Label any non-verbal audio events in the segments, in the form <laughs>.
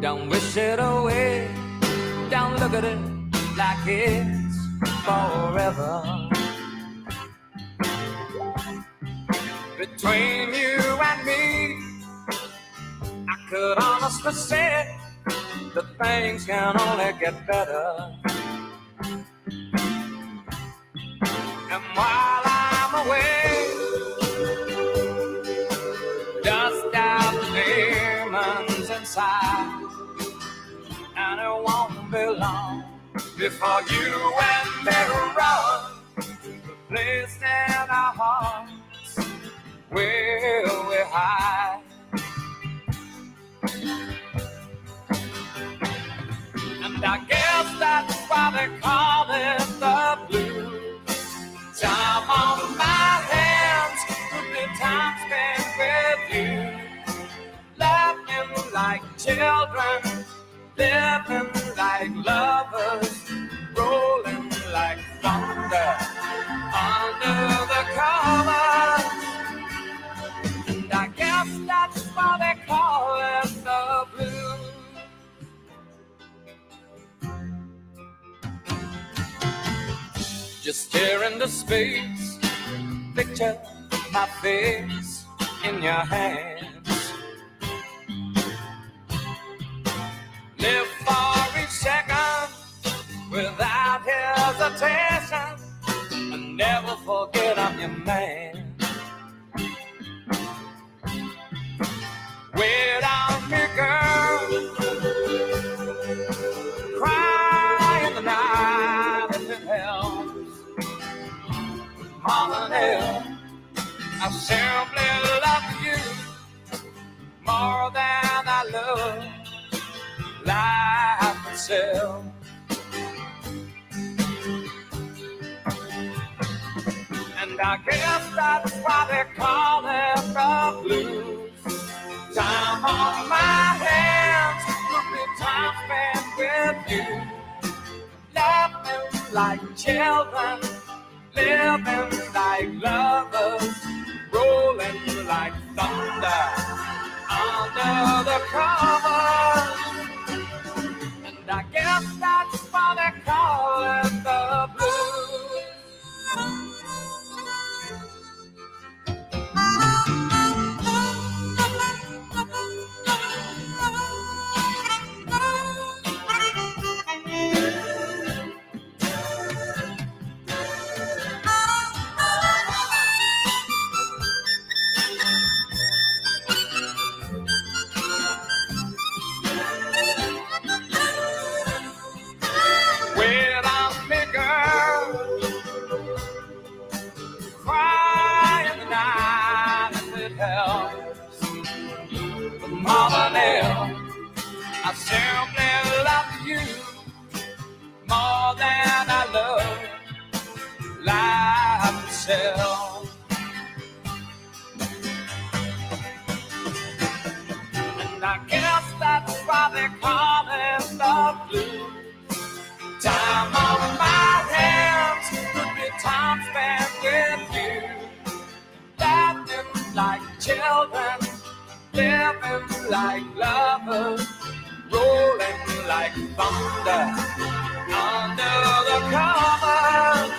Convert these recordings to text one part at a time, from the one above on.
Don't wish it away. Don't look at it like it's forever. Between you and me, I could honestly say that things can only get better. And while I'm away, dust it won't be long before you and me run to the place in our hearts where we hide. And I guess that's why they call it the blues. Time on my hands, good time spent with you. Laughing like children, living like lovers, rolling like thunder under the covers. And I guess that's why they call it the blues. Just stare into space, picture my face in your hands. Live for each second without hesitation, and never forget I'm your man. Wait on me, girl. Cry in the night if it helps. Mama Nell, I simply that's why they call it the blues. Time on my hands, could be time spent with you. Laughing like children, living like lovers, rolling like thunder under the covers. And I guess that's why they call it like lovers, rolling like thunder under the covers.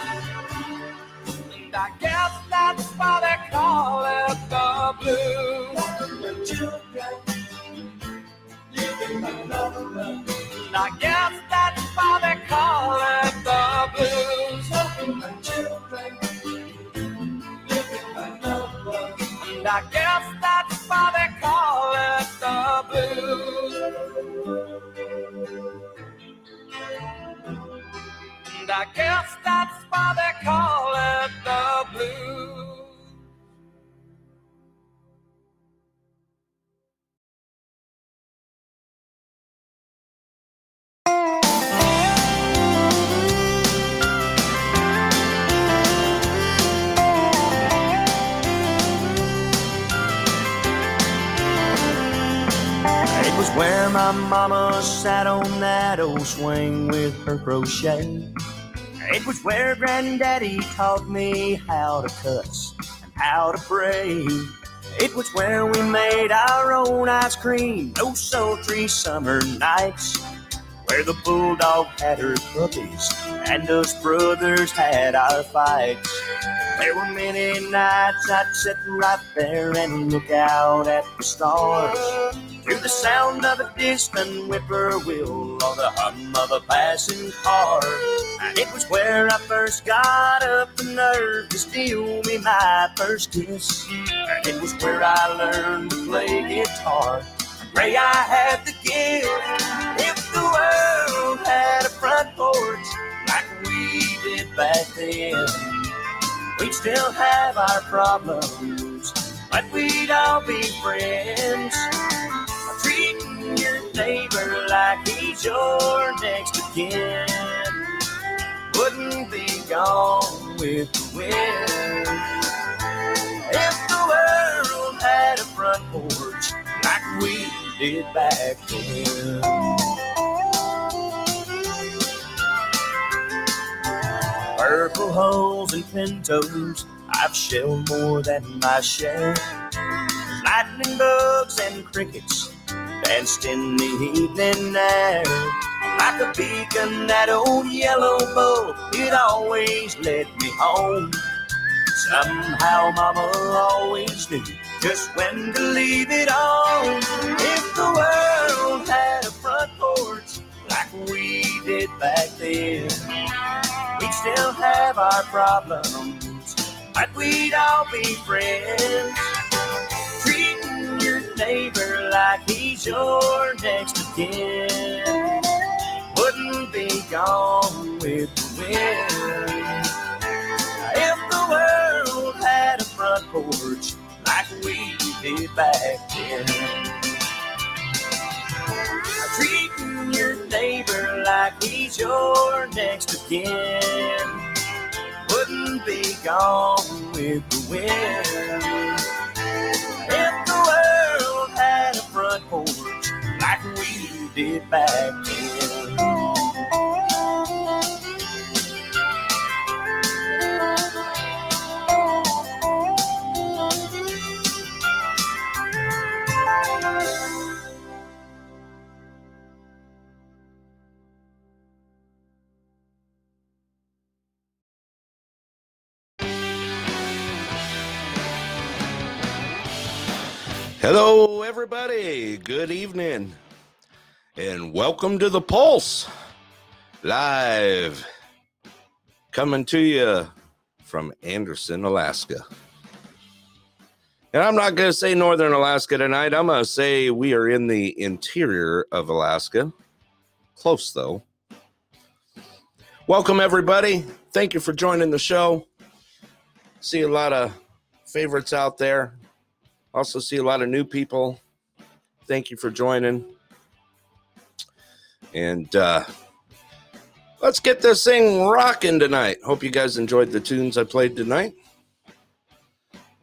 And I guess that's why they call it the blues. Children, living like lovers. And I guess that's why they call it they call it the was where my mama sat on that old swing with her crochet. It was where granddaddy taught me how to cuss and how to pray. It was where we made our own ice cream, those sultry summer nights. Where the bulldog had her puppies and us brothers had our fights. There were many nights I'd sit right there and look out at the stars. To the sound of a distant whippoorwill or the hum of a passing car. And it was where I first got up the nerve to steal me my first kiss. And it was where I learned to play guitar. Pray I had the gift. If the world had a front porch like we did back then, we'd still have our problems, but we'd all be friends. Your neighbor like he's your next of kin wouldn't be gone with the wind. If the world had a front porch like we did back then. Purple holes and pintos, I've shelled more than my share. Lightning bugs and crickets danced in the evening air. Like a beacon, that old yellow bull, it always led me home. Somehow, Mama always knew just when to leave it on. If the world had a front porch like we did back then, we'd still have our problems, but we'd all be friends. Neighbor like he's your next of kin wouldn't be gone with the wind. If the world had a front porch like we did back then. Treating your neighbor like he's your next of kin wouldn't be gone with the wind. If the world like we did back then. Hello, everybody. Good evening, and welcome to the Pulse live, coming to you from Anderson, Alaska. And I'm not going to say Northern Alaska tonight. I'm going to say we are in the interior of Alaska. Close, though. Welcome, everybody. Thank you for joining the show. See a lot of favorites out there. Also, see a lot of new people. Thank you for joining. And uh, let's get this thing rocking tonight. Hope you guys enjoyed the tunes I played tonight.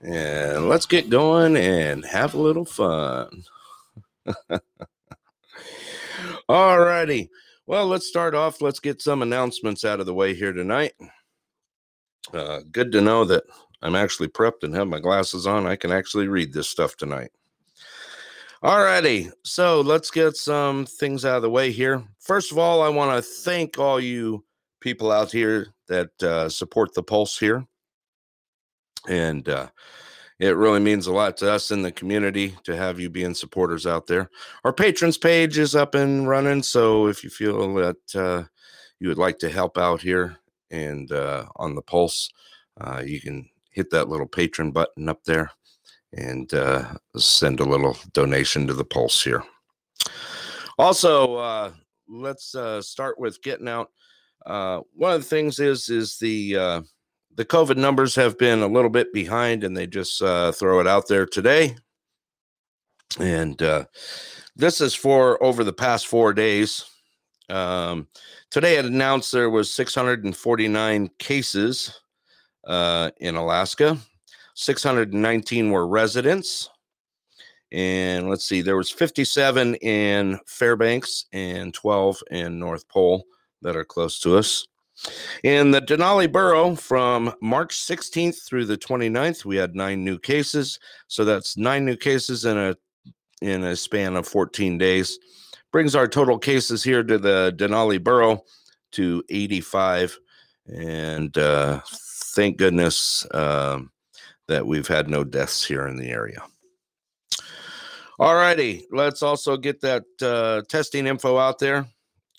And let's get going and have a little fun. <laughs> All righty. Well, let's start off. Let's get some announcements out of the way here tonight. Uh, good to know that I'm actually prepped and have my glasses on. I can actually read this stuff tonight. All righty. So let's get some things out of the way here. First of all, I want to thank all you people out here that uh, support the Pulse here. And uh, it really means a lot to us in the community to have you being supporters out there. Our patrons page is up and running. So if you feel that uh, you would like to help out here and uh, on the Pulse, uh, you can hit that little patron button up there and uh, send a little donation to the Pulse here. Also, uh, let's uh, start with getting out. Uh, one of the things is is the uh, the COVID numbers have been a little bit behind, and they just uh, throw it out there today. And this is for over the past four days. Um, today, it announced there was 649 cases uh, in Alaska. 619 were residents. And let's see, there was 57 in Fairbanks and 12 in North Pole that are close to us. In the Denali Borough, from March 16th through the 29th, we had nine new cases. So that's nine new cases in a in a span of 14 days. Brings our total cases here to the Denali Borough to 85. And uh, thank goodness um, that we've had no deaths here in the area. All righty, let's also get that uh, testing info out there.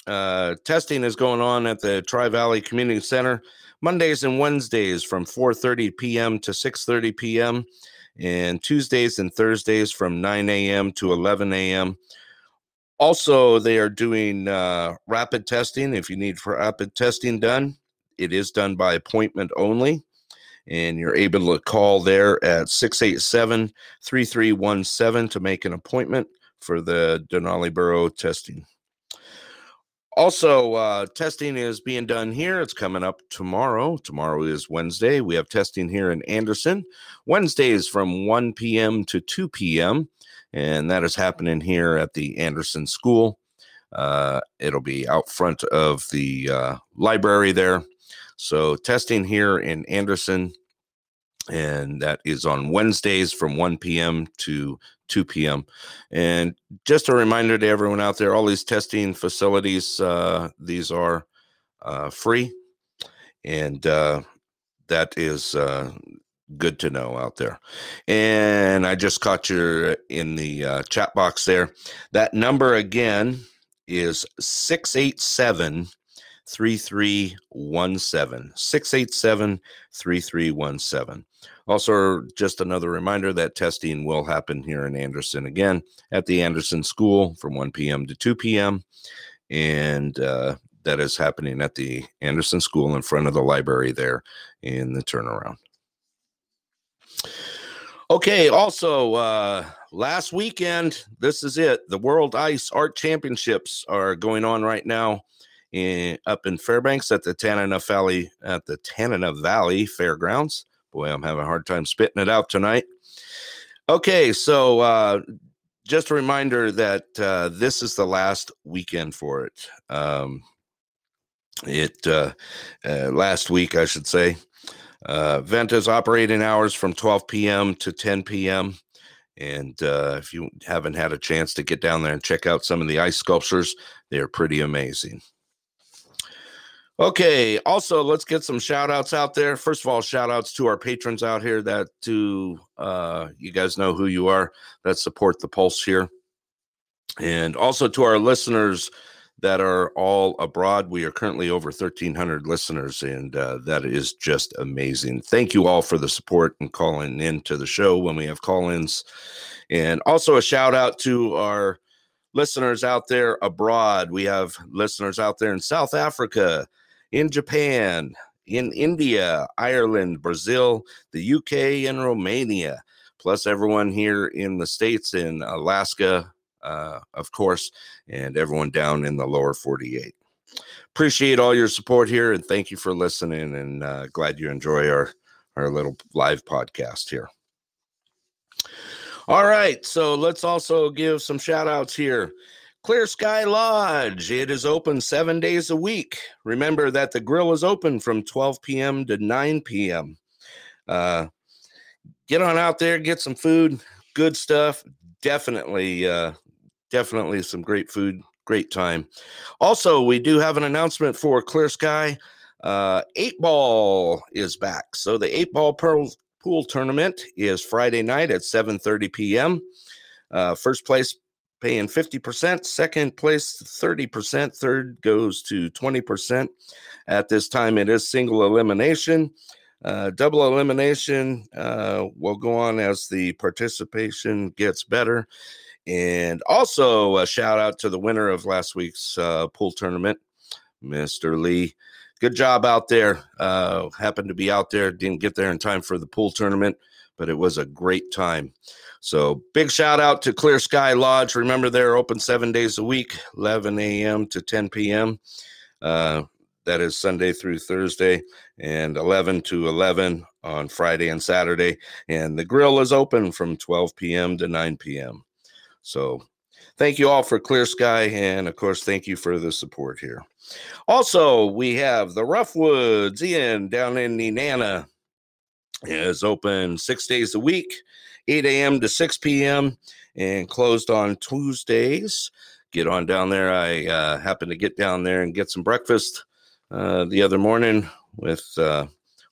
Uh, testing is going on at the Tri Valley Community Center Mondays and Wednesdays from 4:30 p.m. to 6:30 p.m. and Tuesdays and Thursdays from 9 a.m. to 11 a.m. Also, they are doing uh, rapid testing. If you need for rapid testing done, it is done by appointment only. And you're able to call there at 687 3317 to make an appointment for the Denali Borough testing. Also, uh, testing is being done here. It's coming up tomorrow. Tomorrow is Wednesday. We have testing here in Anderson. Wednesday is from 1 p.m. to 2 p.m and that is happening here at the Anderson School. Uh, it'll be out front of the uh, library there. So, testing here in Anderson, and that is on Wednesdays from 1 p.m. to 2 p.m. And just a reminder to everyone out there all these testing facilities, uh, these are uh, free. And uh, that is uh, good to know out there. And I just caught you in the uh, chat box there. That number again is 687 3317. 687 3317. Also, just another reminder that testing will happen here in Anderson again at the Anderson School from 1 p.m. to 2 p.m. And uh, that is happening at the Anderson School in front of the library there in the turnaround. Okay, also uh last weekend, this is it. The World Ice Art Championships are going on right now in up in Fairbanks at the Tanana Valley at the Tanana Valley Fairgrounds. Boy, I'm having a hard time spitting it out tonight. Okay, so uh just a reminder that uh, this is the last weekend for it. Um, it uh, uh, last week, I should say, uh, Venta's operating hours from 12 p.m. to 10 p.m. And uh, if you haven't had a chance to get down there and check out some of the ice sculptures, they're pretty amazing. Okay, also let's get some shout outs out there. First of all, shout outs to our patrons out here that to uh you guys know who you are that support the pulse here. And also to our listeners that are all abroad. We are currently over 1,300 listeners, and uh, that is just amazing. Thank you all for the support and calling in to the show when we have call ins. And also a shout out to our listeners out there abroad. We have listeners out there in South Africa, in Japan, in India, Ireland, Brazil, the UK, and Romania, plus everyone here in the States in Alaska, uh, of course, and everyone down in the lower 48. Appreciate all your support here and thank you for listening. And uh, glad you enjoy our, our little live podcast here. All right, so let's also give some shout outs here. Clear Sky Lodge, it is open seven days a week. Remember that the grill is open from 12 p.m. to 9 p.m. Uh, get on out there, get some food, good stuff. Definitely uh, definitely some great food, great time. Also, we do have an announcement for Clear Sky. Uh, eight ball is back. So the eight ball pearl pool tournament is Friday night at 7:30 p.m. Uh, first place paying 50%, second place 30%, third goes to 20%. At this time, it is single elimination. Uh, double elimination uh, will go on as the participation gets better. And also a shout out to the winner of last week's uh, pool tournament, Mr. Lee. Good job out there. Uh, happened to be out there, didn't get there in time for the pool tournament, but it was a great time. So big shout out to Clear Sky Lodge. Remember, they're open seven days a week, 11 a.m. to 10 p.m. Uh, that is Sunday through Thursday, and 11 to 11 on Friday and Saturday. And the grill is open from 12 p.m. to 9 p.m. So thank you all for Clear Sky. And of course, thank you for the support here. Also, we have the Roughwoods Inn down in Nenana. Is open six days a week, 8 a.m. to 6 p.m., and closed on Tuesdays. Get on down there. I uh, happened to get down there and get some breakfast uh, the other morning with uh,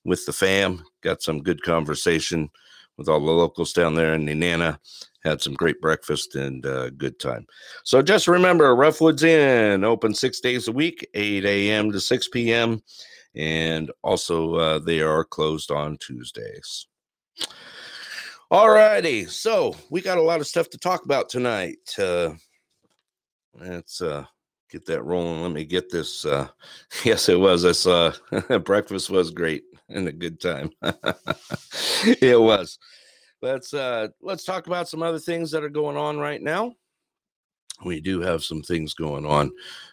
with the fam. Got some good conversation with all the locals down there in Nenana. Had some great breakfast and uh, good time. So just remember, Roughwoods Inn open six days a week, 8 a.m. to 6 p.m. And also, uh, they are closed on Tuesdays. All righty. So we got a lot of stuff to talk about tonight. Uh, let's uh, get that rolling. Let me get this. Uh, <laughs> yes, it was. I saw <laughs> breakfast was great and a good time. <laughs> it was. Let's uh let's talk about some other things that are going on right now. We do have some things going on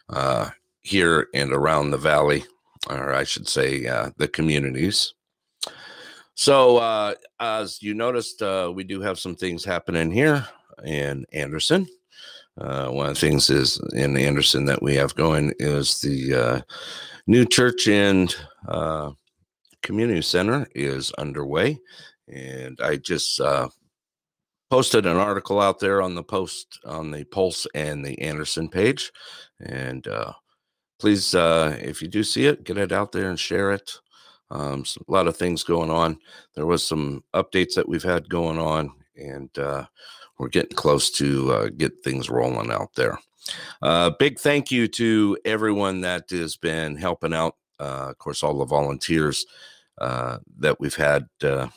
uh here and around the valley, or I should say uh the communities. So uh as you noticed, uh we do have some things happening here in Anderson. Uh, one of the things is in Anderson that we have going is the uh, new church and uh, community center is underway, and I just uh, posted an article out there on the post on the Pulse and the Anderson page, and uh, please, uh, if you do see it, get it out there and share it. Um, a lot of things going on. There was some updates that we've had going on, and uh, we're getting close to uh, get things rolling out there. Uh, big thank you to everyone that has been helping out. Uh, of course, all the volunteers uh, that we've had uh,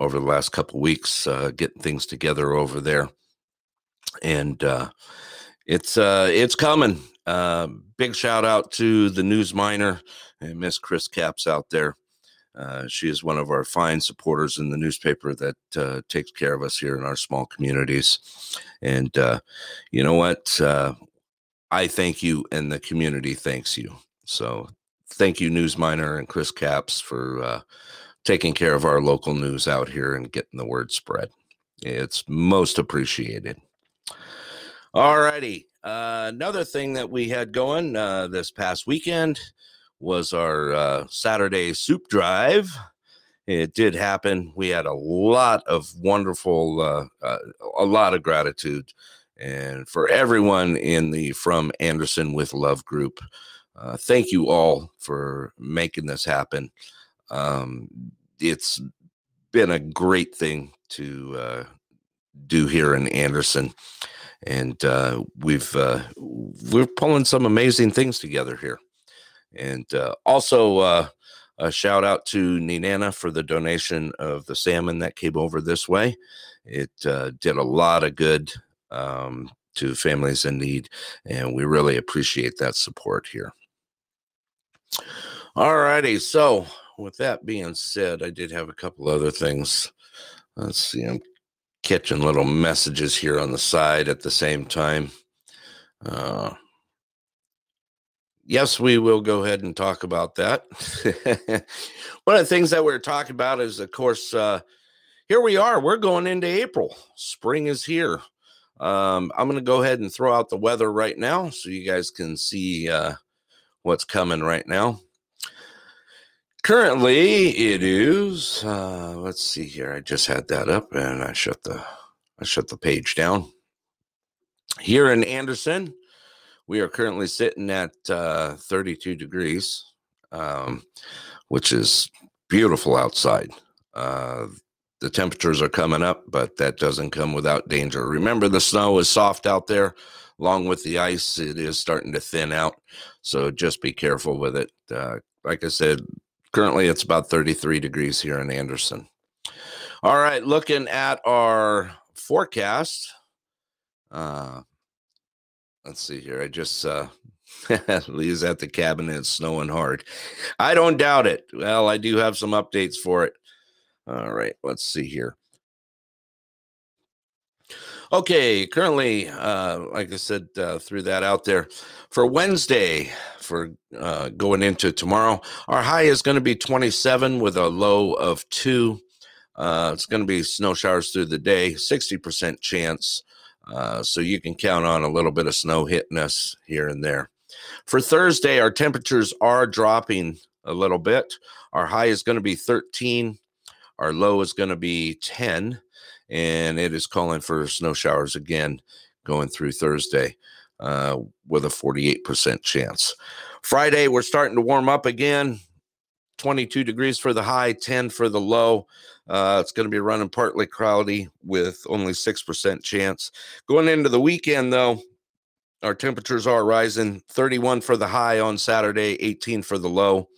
over the last couple weeks, uh, getting things together over there, and uh, it's it's coming. Uh, big shout out to the news miner and Miss Chris Caps out there. Uh, she is one of our fine supporters in the newspaper that uh, takes care of us here in our small communities. And uh, you know what? Uh, I thank you, and the community thanks you. So thank you, News Miner and Chris Caps, for uh, taking care of our local news out here and getting the word spread. It's most appreciated. All righty. Uh, another thing that we had going uh, this past weekend was our uh, Saturday soup drive. It did happen. We had a lot of wonderful, uh, uh, a lot of gratitude, and for everyone in the From Anderson with Love group. Uh, thank you all for making this happen. Um, it's been a great thing to do here in Anderson, and uh, we've uh, we're pulling some amazing things together here. And uh, also uh, a shout out to Ninana for the donation of the salmon that came over this way. It uh, did a lot of good um, to families in need, and we really appreciate that support here. All righty. So, with that being said, I did have a couple other things. Let's see. I'm catching little messages here on the side at the same time. Uh, yes, we will go ahead and talk about that. <laughs> One of the things that we're talking about is, of course, uh, here we are. We're going into April. Spring is here. Um, I'm going to go ahead and throw out the weather right now so you guys can see uh, what's coming right now. Currently, it is. Uh, let's see here. I just had that up, and I shut the I shut the page down. Here in Anderson, we are currently sitting at uh, 32 degrees, um, which is beautiful outside. Uh, the temperatures are coming up, but that doesn't come without danger. Remember, the snow is soft out there, along with the ice. It is starting to thin out, so just be careful with it. Uh, like I said, currently it's about 33 degrees here in Anderson. All right, looking at our forecast. Uh, let's see here. I just uh, <laughs> Lee's at the cabin and it's snowing hard. I don't doubt it. Well, I do have some updates for it. All right, let's see here. Okay, currently, uh, like I said, uh, threw that out there for Wednesday for uh, going into tomorrow. Our high is going to be 27 with a low of two. Uh, it's going to be snow showers through the day, 60% chance Uh, so you can count on a little bit of snow hitting us here and there. For Thursday, our temperatures are dropping a little bit. Our high is going to be 13, our low is going to be 10, and it is calling for snow showers again going through Thursday uh, with a 48% chance. Friday, we're starting to warm up again. 22 degrees for the high, 10 for the low. Uh, it's going to be running partly cloudy with only 6% chance. Going into the weekend, though, our temperatures are rising 31 for the high on Saturday, 18 for the low.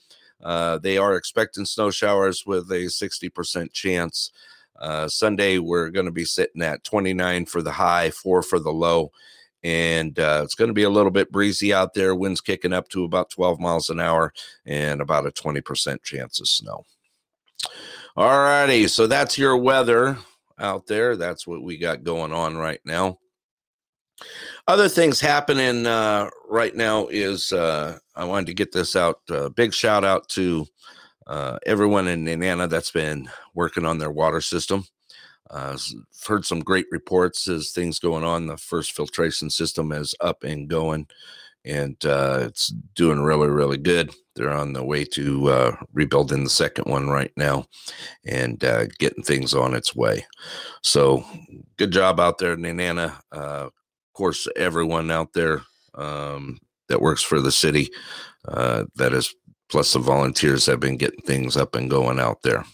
Uh, they are expecting snow showers with a 60% chance. Uh, Sunday, we're going to be sitting at 29 for the high, 4 for the low. And uh, it's going to be a little bit breezy out there. Winds kicking up to about 12 miles an hour and about a 20% chance of snow. All righty. So that's your weather out there. That's what we got going on right now. Other things happening uh, right now is uh, I wanted to get this out. Uh, big shout out to uh, everyone in Nenana that's been working on their water system. Uh, heard some great reports as things going on. The first filtration system is up and going, and uh, it's doing really, really good. They're on the way to uh, rebuilding the second one right now and uh, getting things on its way. So, good job out there, Nenana. Uh, of course, everyone out there um, that works for the city, uh, that is, plus the volunteers have been getting things up and going out there.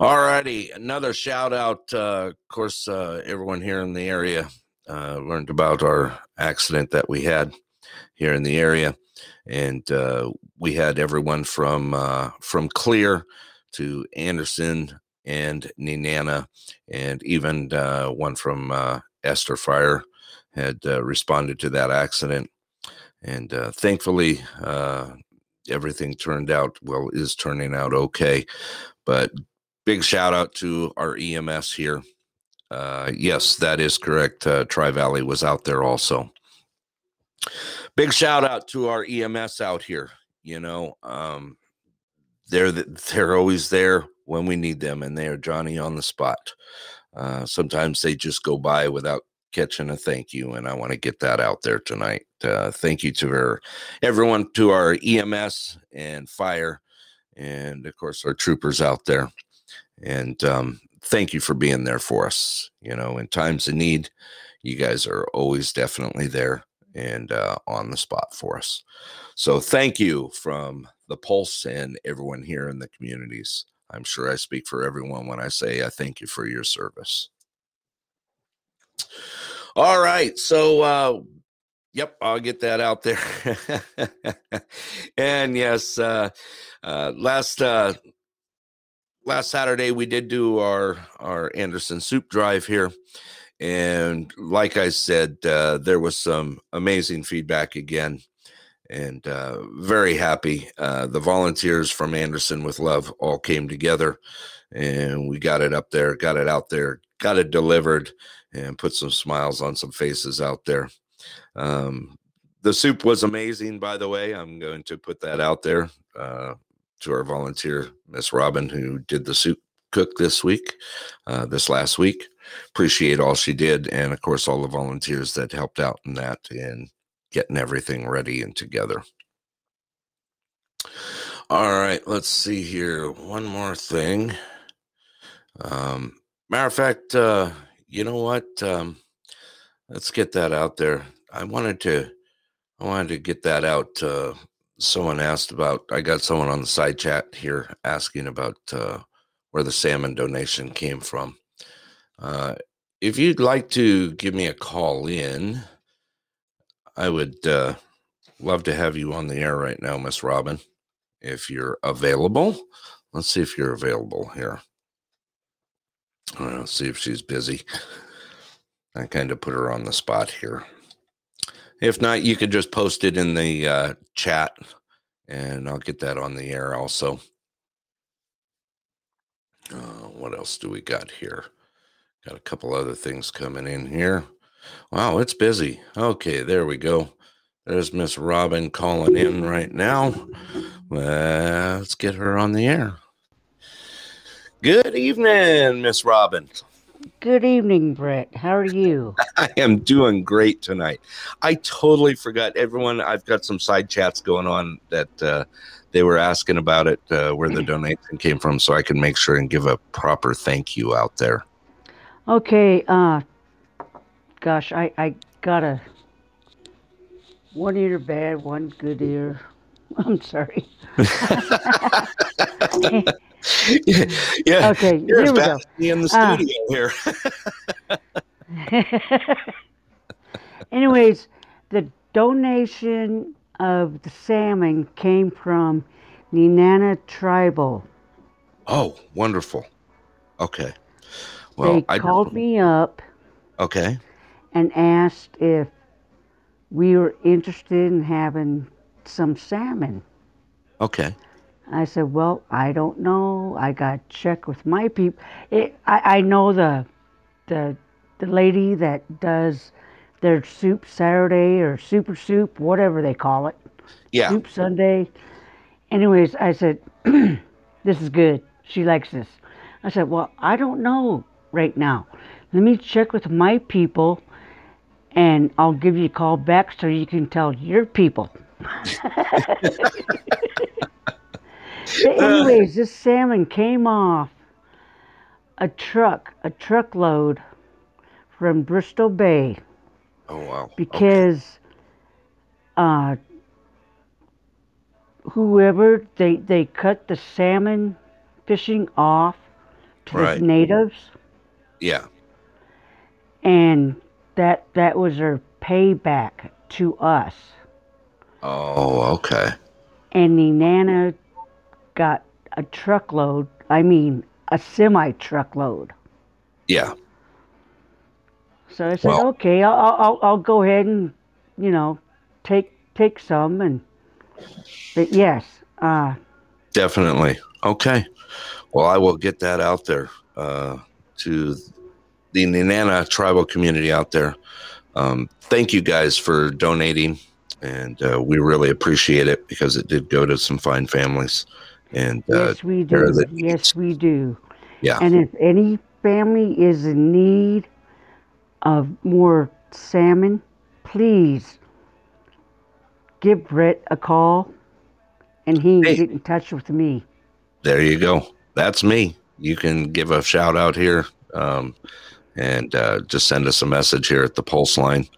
All righty, another shout out. Uh, of course, uh, everyone here in the area uh, learned about our accident that we had here in the area, and uh, we had everyone from uh, from Clear to Anderson and Ninana, and even uh, one from Esther Fire had responded to that accident, and thankfully everything turned out well is turning out okay but big shout out to our EMS here. Uh, yes, that is correct. Uh, Tri Valley was out there also. Big shout out to our EMS out here. You know, um, they're they're always there when we need them, and they are Johnny on the spot. Uh, sometimes they just go by without catching a thank you, and I want to get that out there tonight. Uh, thank you to our, everyone, to our EMS and fire, and of course our troopers out there. And um, thank you for being there for us. You know, in times of need, you guys are always definitely there and uh, on the spot for us. So thank you from the Pulse and everyone here in the communities. I'm sure I speak for everyone when I say I thank you for your service. All right. So, uh, yep, I'll get that out there. <laughs> and yes, uh, uh, last uh, last Saturday we did do our our Anderson soup drive here, and like I said, uh, there was some amazing feedback again, and uh, very happy. Uh, the volunteers from Anderson with Love all came together, and we got it up there, got it out there, got it delivered, and put some smiles on some faces out there. Um, the soup was amazing, by the way. I'm going to put that out there. Uh, to our volunteer, Miss Robin, who did the soup cook this week, uh, this last week. Appreciate all she did, and of course, all the volunteers that helped out in that and getting everything ready and together. All right, let's see here. One more thing. Um, matter of fact, uh, you know what? Um, let's get that out there. I wanted to, I wanted to get that out uh, someone asked about i got someone on the side chat here asking about uh, where the salmon donation came from uh, if you'd like to give me a call in i would uh, love to have you on the air right now miss robin if you're available let's see if you're available here let's see if she's busy i kind of put her on the spot here if not, you could just post it in the uh, chat and I'll get that on the air also. Uh, what else do we got here? Got a couple other things coming in here. Wow, it's busy. Okay, there we go. There's Miss Robin calling in right now. Let's get her on the air. Good evening, Miss Robin. Good evening, Brett. How are you? <laughs> I am doing great tonight. I totally forgot everyone. I've got some side chats going on that uh, they were asking about it, uh, where the <clears throat> donation came from, so I can make sure and give a proper thank you out there. Okay, uh gosh, I I got a one ear bad, one good ear. <laughs> I'm sorry. <laughs> yeah, yeah. Okay, You're here we bad go. in the Ah. studio here. <laughs> Anyways, the donation of the salmon came from Nenana Tribal. oh, wonderful. Okay. Well, they I called me up Okay. and asked if we were interested in having some salmon. Okay. I said, "Well, I don't know. I got to check with my people. It, I, I know the, the, the lady that does their soup Saturday or super soup, whatever they call it, Yeah. soup Sunday. Anyways, I said, <clears throat> "This is good. She likes this." I said, "Well, I don't know right now. Let me check with my people, and I'll give you a call back so you can tell your people." <laughs> <laughs> <laughs> But anyways, this salmon came off a truck, a truckload from Bristol Bay Oh wow. Okay. because uh, whoever they they cut the salmon fishing off to Right. the natives, Yeah. and that that was their payback to us. Oh, okay. And the Nana got a truckload. I mean, a semi truckload. Yeah. So I said, Well- okay, I'll, I'll, I'll- go ahead and, you know, take take some and. But yes, uh, Definitely. Okay. Well, I will get that out there uh, to the Nenana tribal community out there. Um, thank you guys for donating, and uh, we really appreciate it because it did go to some fine families. And uh, yes, we do. Yes, we do. Yeah. And if any family is in need of more salmon, please give Brett a call, and he can Hey. get in touch with me. there you go. That's me. You can give a shout out here um, and uh, just send us a message here at the Pulse line.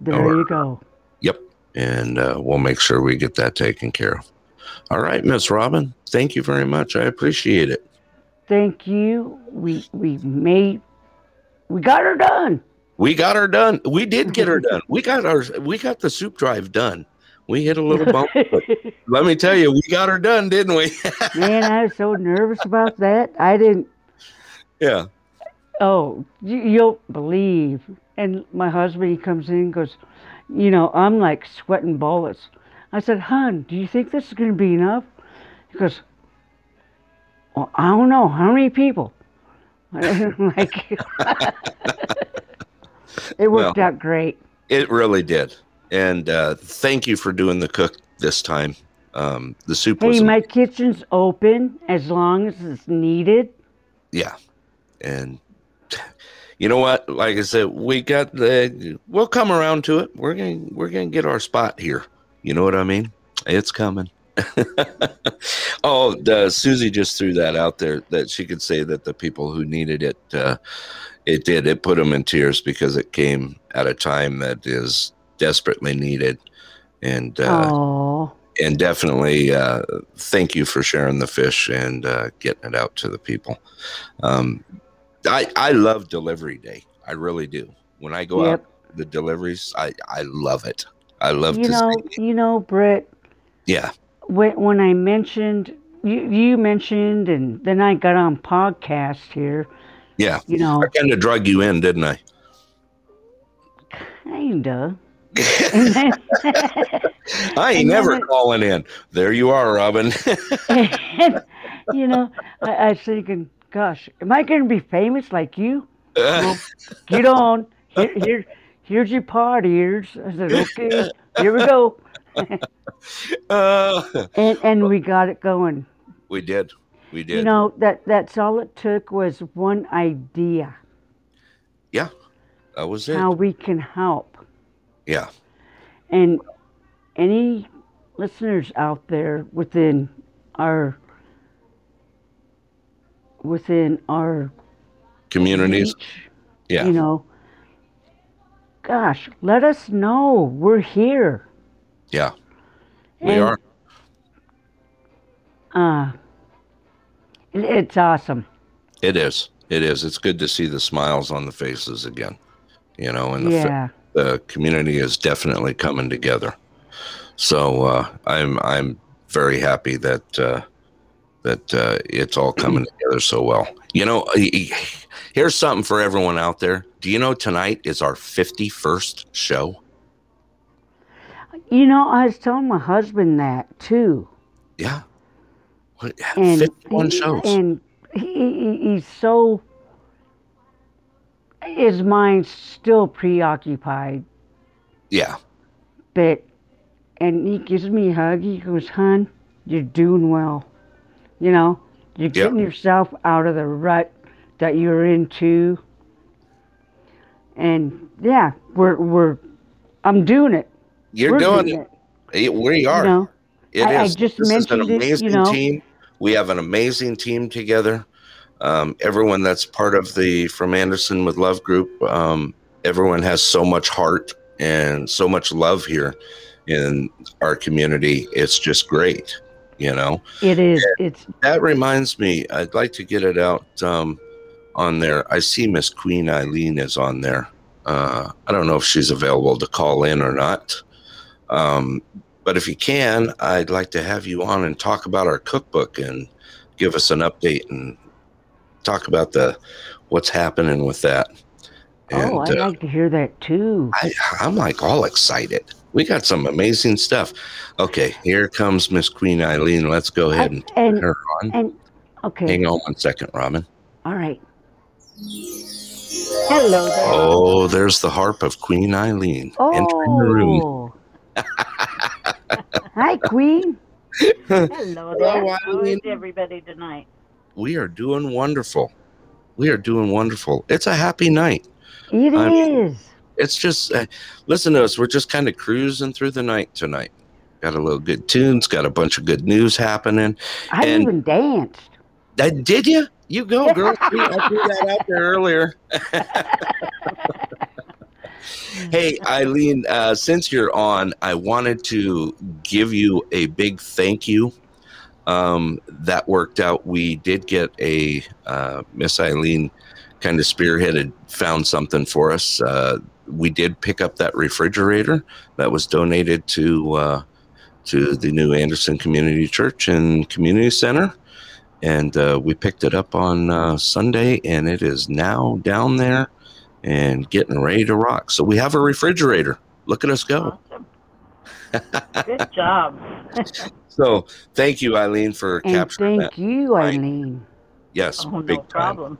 There Or- you go. Yep. And uh, we'll make sure we get that taken care of. All right, Miss Robin. Thank you very much. I appreciate it. Thank you. We we made we got her done. We got her done. We did get her <laughs> done. We got our we got the soup drive done. We hit a little bump, but <laughs> let me tell you, we got her done, didn't we? <laughs> Man, I was so nervous about that. I didn't. yeah. Oh, you, you'll believe. And my husband, he comes in and goes, you know, I'm like sweating bullets. I said, "Hun, do you think this is going to be enough?" He goes, "Well, I don't know. How many people?" <laughs> Like, <laughs> it worked Well, out great. It really did. And uh, thank you for doing the cook this time. Um, the soup was Hey, my kitchen's open as long as it's needed. yeah. And you know what? Like I said, we got the we'll come around to it. We're gonna we're gonna get our spot here. You know what I mean? It's coming. <laughs> oh, the, Susie just threw that out there that she could say that the people who needed it, uh, it did. It put them in tears because it came at a time that is desperately needed. And uh, and definitely uh, thank you for sharing the fish and uh, getting it out to the people. Um, I I love delivery day. I really do. When I go Yep. out the deliveries, I I love it. I love you to know, see. you know, Brett. Yeah, when when I mentioned you, you mentioned, and then I got on podcast here. yeah. You know, I kind of drug you in, didn't I? kinda. Then, <laughs> I ain't never then calling in. There you are, Robin. and, <laughs> you know, I, I was thinking, gosh, am I going to be famous like you? <laughs> Well, get on. Here, here, here's your pod ears. I said, <laughs> okay, here we go. <laughs> Uh, And and we got it going. we did. We did. You know that that's all it took was one idea. Yeah, that was it. how we can help. yeah. And any listeners out there within our within our Communities. reach, Yeah. you know, gosh, let us know. We're here. Yeah. We And, are. Uh, it- it's awesome. It is. It is. It's good to see the smiles on the faces again. You know, and the, Yeah. the community is definitely coming together. So uh, I'm I'm very happy that uh, that uh, it's all coming together so well. You know, here's something for everyone out there. Do you know tonight is our 51st show? You know, I was telling my husband that too. Yeah. What, and 51 he- shows. And he, he, he's so his mind's still preoccupied, yeah. but and he gives me a hug. He goes, "Hun, you're doing well. You know, you're getting yourself out of the rut that you're into." And yeah, we're we're I'm doing it. You're we're doing it. Eh, We are. You know, It is. I- I just this is an mentioned it, you amazing know. team. We have an amazing team together. Um, everyone that's part of the From Anderson with Love group, um, everyone has so much heart and so much love here in our community. It's just great, you know. it is. It's That reminds me, I'd like to get it out um, on there. I see Miss Queen Eileen is on there. Uh, I don't know if she's available to call in or not. Um, but if you can, I'd like to have you on and talk about our cookbook and give us an update and talk about the what's happening with that. And oh, I'd uh, like to hear that too. I, I'm like all excited. We got some amazing stuff. Okay, here comes Miss Queen Eileen. Let's go ahead and and turn her on. and okay, Hang on one second, Robin. all right. Hello there. Oh, there's the harp of Queen Eileen entering the room. Oh. Hi, Queen. Hello Hello, there. How Eileen. is everybody tonight? We are doing wonderful. We are doing wonderful. It's a happy night. It I is. It's just, uh, listen to us. We're just kind of cruising through the night tonight. Got a little good tunes, got a bunch of good news happening. I and- even danced. Uh, did you? You go, <laughs> girl. I threw that out there earlier. <laughs> hey, Eileen, uh, since you're on, I wanted to give you a big thank you. Um, that worked out. We did get a uh, Miss Eileen kind of spearheaded, found something for us. Uh, we did pick up that refrigerator that was donated to uh, to the new Anderson Community Church and Community Center and uh, we picked it up on uh, Sunday, and it is now down there and getting ready to rock. So we have a refrigerator. Look at us go. Awesome. Good job. <laughs> So thank you, Eileen, for And capturing thank that. you, Right. Eileen. Yes, Oh, big no time. problem.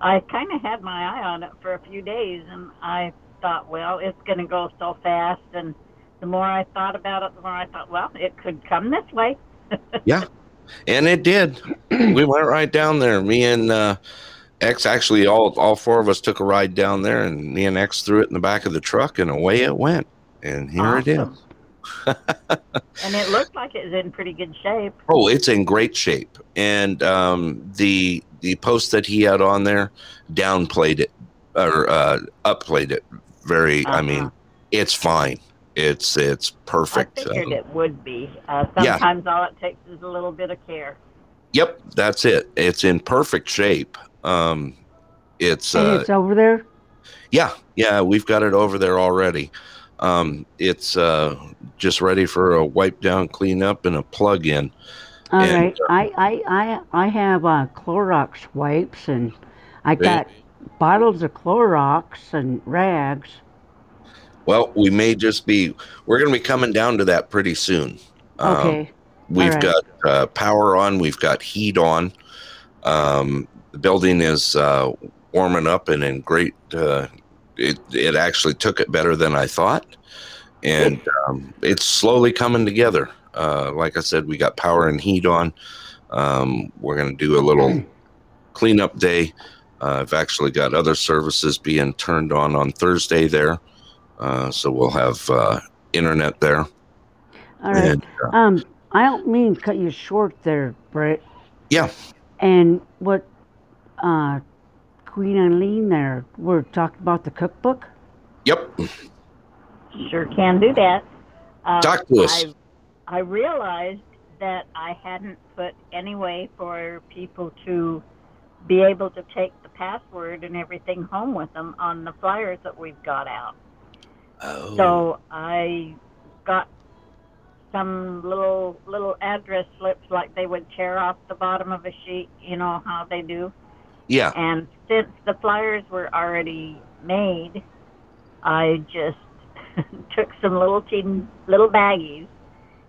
I kind of had my eye on it for a few days, and I thought, well, it's going to go so fast. And the more I thought about it, the more I thought, well, it could come this way. <laughs> And it did. we went right down there. Me and uh, X, actually, all all four of us took a ride down there, and me and X threw it in the back of the truck, and away it went. And here it is. And it looked like it was in pretty good shape. Oh, it's in great shape, and um, the the post that he had on there downplayed it or uh, upplayed it. Very, I mean, Uh-huh. it's fine. It's it's perfect. I figured Um, it would be. Uh, Yeah. sometimes all it takes is a little bit of care. yep, that's it. It's in perfect shape. Um, it's and uh, it's over there. yeah, yeah. We've got it over there already. Um, it's uh, just ready for a wipe down, clean up, and a plug in. All and, right. I, I, I, I have uh, Clorox wipes, and I got bottles of Clorox and rags. Well, we may just be. We're going to be coming down to that pretty soon. Um, Okay. We've All right. got uh, power on. We've got heat on. Um, the building is uh, warming up and in great. Uh, it it actually took it better than I thought, and um, it's slowly coming together. Uh, like I said, we got power and heat on. Um, we're going to do a little cleanup day. Uh, I've actually got other services being turned on on Thursday there, uh, so we'll have uh, internet there. All right. And, uh, Um, I don't mean cut you short there, Brett. Yeah. And what uh, Queen Eileen there, we're talking about the cookbook. yep. Sure can do that. Uh, Talk to us. I, I realized that I hadn't put any way for people to be able to take the password and everything home with them on the flyers that we've got out. Oh. So I got some little little address slips like they would tear off the bottom of a sheet, you know how they do. yeah. And since the flyers were already made, I just <laughs> took some little teen little baggies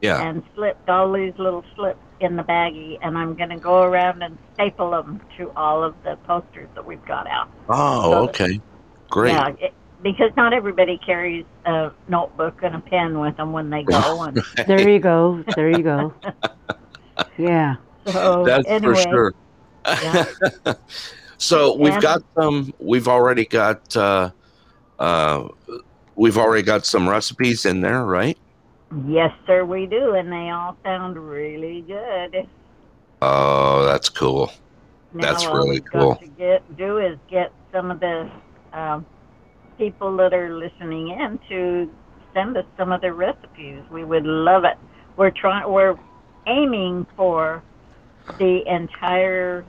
Yeah. and slipped all these little slips in the baggie, and I'm going to go around and staple them to all of the posters that we've got out. Oh, so- okay. Great. Yeah, it, because not everybody carries a notebook and a pen with them when they go, and <laughs> There you go. There you go. <laughs> Yeah. so That's anyway, for sure. yeah. <laughs> so we've And- got some. We've already got. Uh, uh, we've already got some recipes in there, right? Yes, sir, we do, and they all sound really good. Oh, that's cool. Now That's all really we've cool. to get do is get some of the um, people that are listening in to send us some of their recipes. We would love it. We're trying. We're aiming for the entire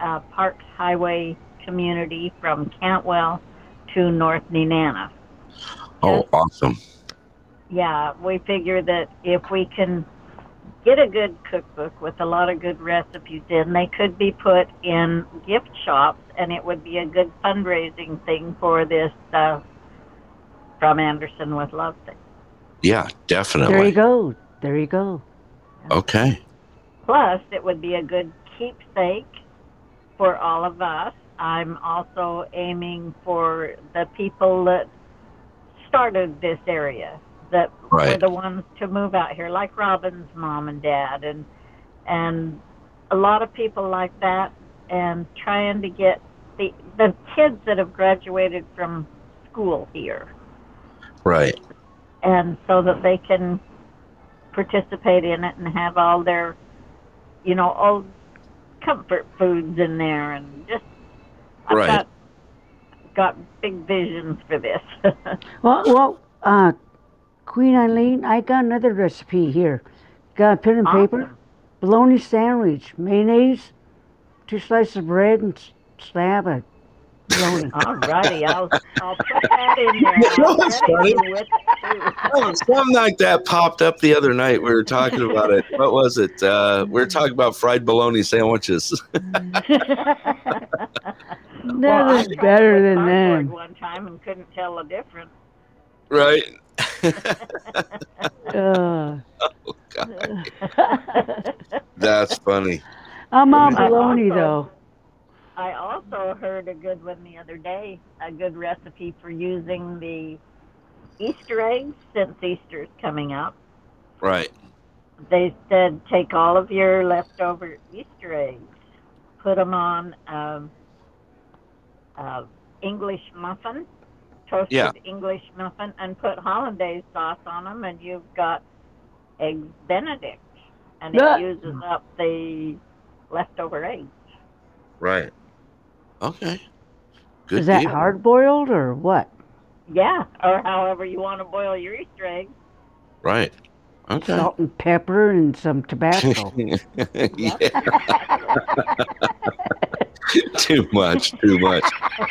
uh, Parks Highway community from Cantwell to North Nenana. Oh, awesome. Yeah, we figure that if we can get a good cookbook with a lot of good recipes in, they could be put in gift shops, and it would be a good fundraising thing for this uh, from Anderson with Love thing. Yeah, definitely. There you go. There you go. Okay. Plus, it would be a good keepsake for all of us. I'm also aiming for the people that started this area, that were the ones to move out here, like Robin's mom and dad, and and a lot of people like that, and trying to get the the kids that have graduated from school here Right. and so that they can participate in it and have all their, you know, old comfort foods in there, and just I've Right. got got big visions for this. <laughs> Well, well, uh, Queen Eileen, I got another recipe here. Got a pen and paper. Awesome. Bologna sandwich, mayonnaise, two slices of bread, and s- slab of bologna. <laughs> All righty, I'll I'll put that in there. You know what's funny? you with it, too. Oh, something like that popped up the other night. We were talking about it. What was it? Uh, we were talking about fried bologna sandwiches. Well, I Nothing's tried better than that. One time and couldn't tell the difference. right. Uh, That's funny. I'm on baloney, though. I also heard a good one the other day, a good recipe for using the Easter eggs since Easter's coming up. Right. They said take all of your leftover Easter eggs, put them on um, uh, English muffin, toasted Yeah. English muffin, and put hollandaise sauce on them, and you've got eggs Benedict, and Yeah. it uses up the leftover eggs. Right. Okay. Good Is that deal. hard boiled or what? Yeah, or however you want to boil your Easter eggs. Right. Okay. Salt and pepper and some <laughs> Tabasco. yeah. <laughs> <laughs> <laughs> too much. Too much.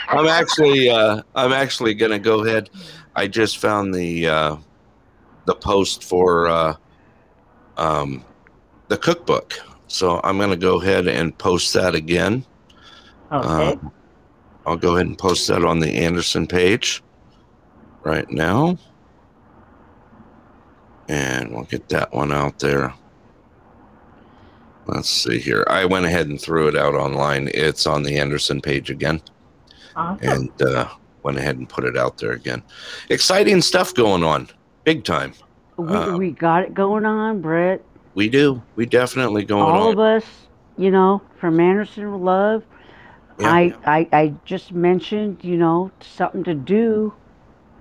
I'm actually. Uh, I'm actually gonna go ahead. I just found the uh, the post for uh, um, the cookbook, so I'm gonna go ahead and post that again. Okay. Uh, I'll go ahead and post that on the Anderson page right now. And we'll get that one out there. Let's see here. I went ahead and threw it out online. It's on the Anderson page again awesome. and uh, went ahead and put it out there again. Exciting stuff going on. Big time. we, Um, we got it going on, Brett. We do. We definitely going All on. of us, you know, from Anderson Love. Yeah. I, I I just mentioned, you know, something to do,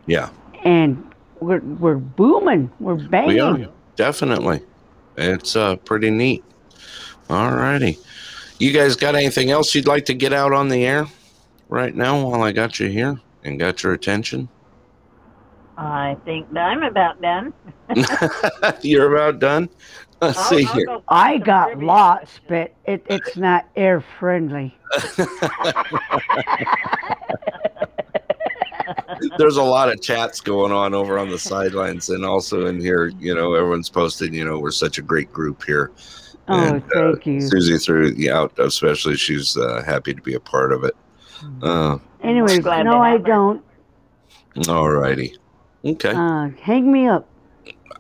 Yeah, and we're we're booming, we're banging. we are definitely. It's uh pretty neat. All righty. You guys got anything else you'd like to get out on the air right now while I got you here and got your attention? I think that I'm about done. <laughs> <laughs> You're about done. Let's I'll- see I'll here. go I got trivia. lots, but it, it's not air friendly. <laughs> There's a lot of chats going on over on the sidelines and also in here. You know, everyone's posting. You know, we're such a great group here. Oh, And, uh, thank you. Susie threw you out, especially. She's uh, happy to be a part of it. Uh, Anyways, glad no, I don't. all righty. Okay. Uh, hang me up.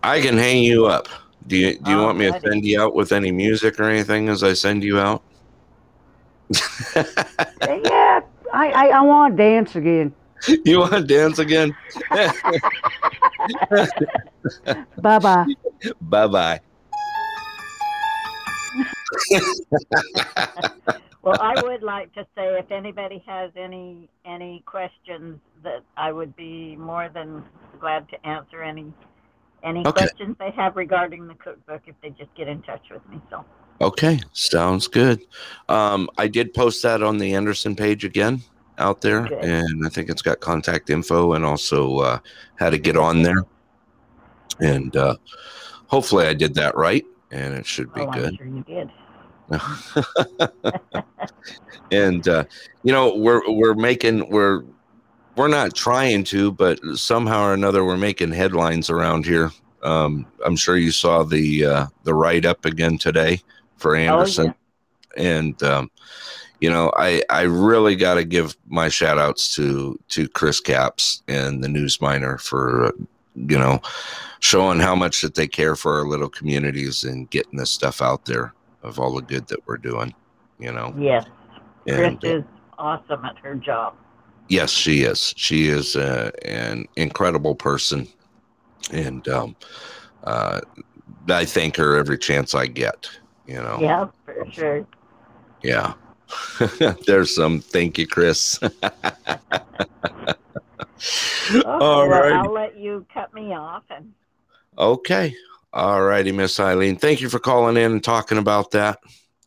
I can hang you up. Do you do you want me to send you out with any music or anything as I send you out? Uh, yeah, I, I, I want to dance again. <laughs> you want to dance again? <laughs> Bye bye. bye bye. <laughs> Well, I would like to say if anybody has any any questions that I would be more than glad to answer any any Okay. questions they have regarding the cookbook if they just get in touch with me. So Okay, sounds good. Um, I did post that on the Anderson page again out there, Good. and I think it's got contact info and also uh, how to get on there. And uh, hopefully, I did that right, and it should be oh, good. I'm sure you did. <laughs> and uh, you know we're we're making we're we're not trying to but somehow or another we're making headlines around here. Um, i'm sure you saw the uh, the write up again today for anderson. And um, you know i i really got to give my shout outs to to chris Capps and the news miner for uh, you know showing how much that they care for our little communities and getting this stuff out there of all the good that we're doing you know? Yes, Chris and, uh, is awesome at her job. yes she is. She is uh, an incredible person. And um, uh, i thank her every chance i get you know? Yeah, for sure. yeah. <laughs> There's some thank you chris. <laughs> Okay, all well, right. I'll let you cut me off and okay all righty miss eileen thank you for calling in and talking about that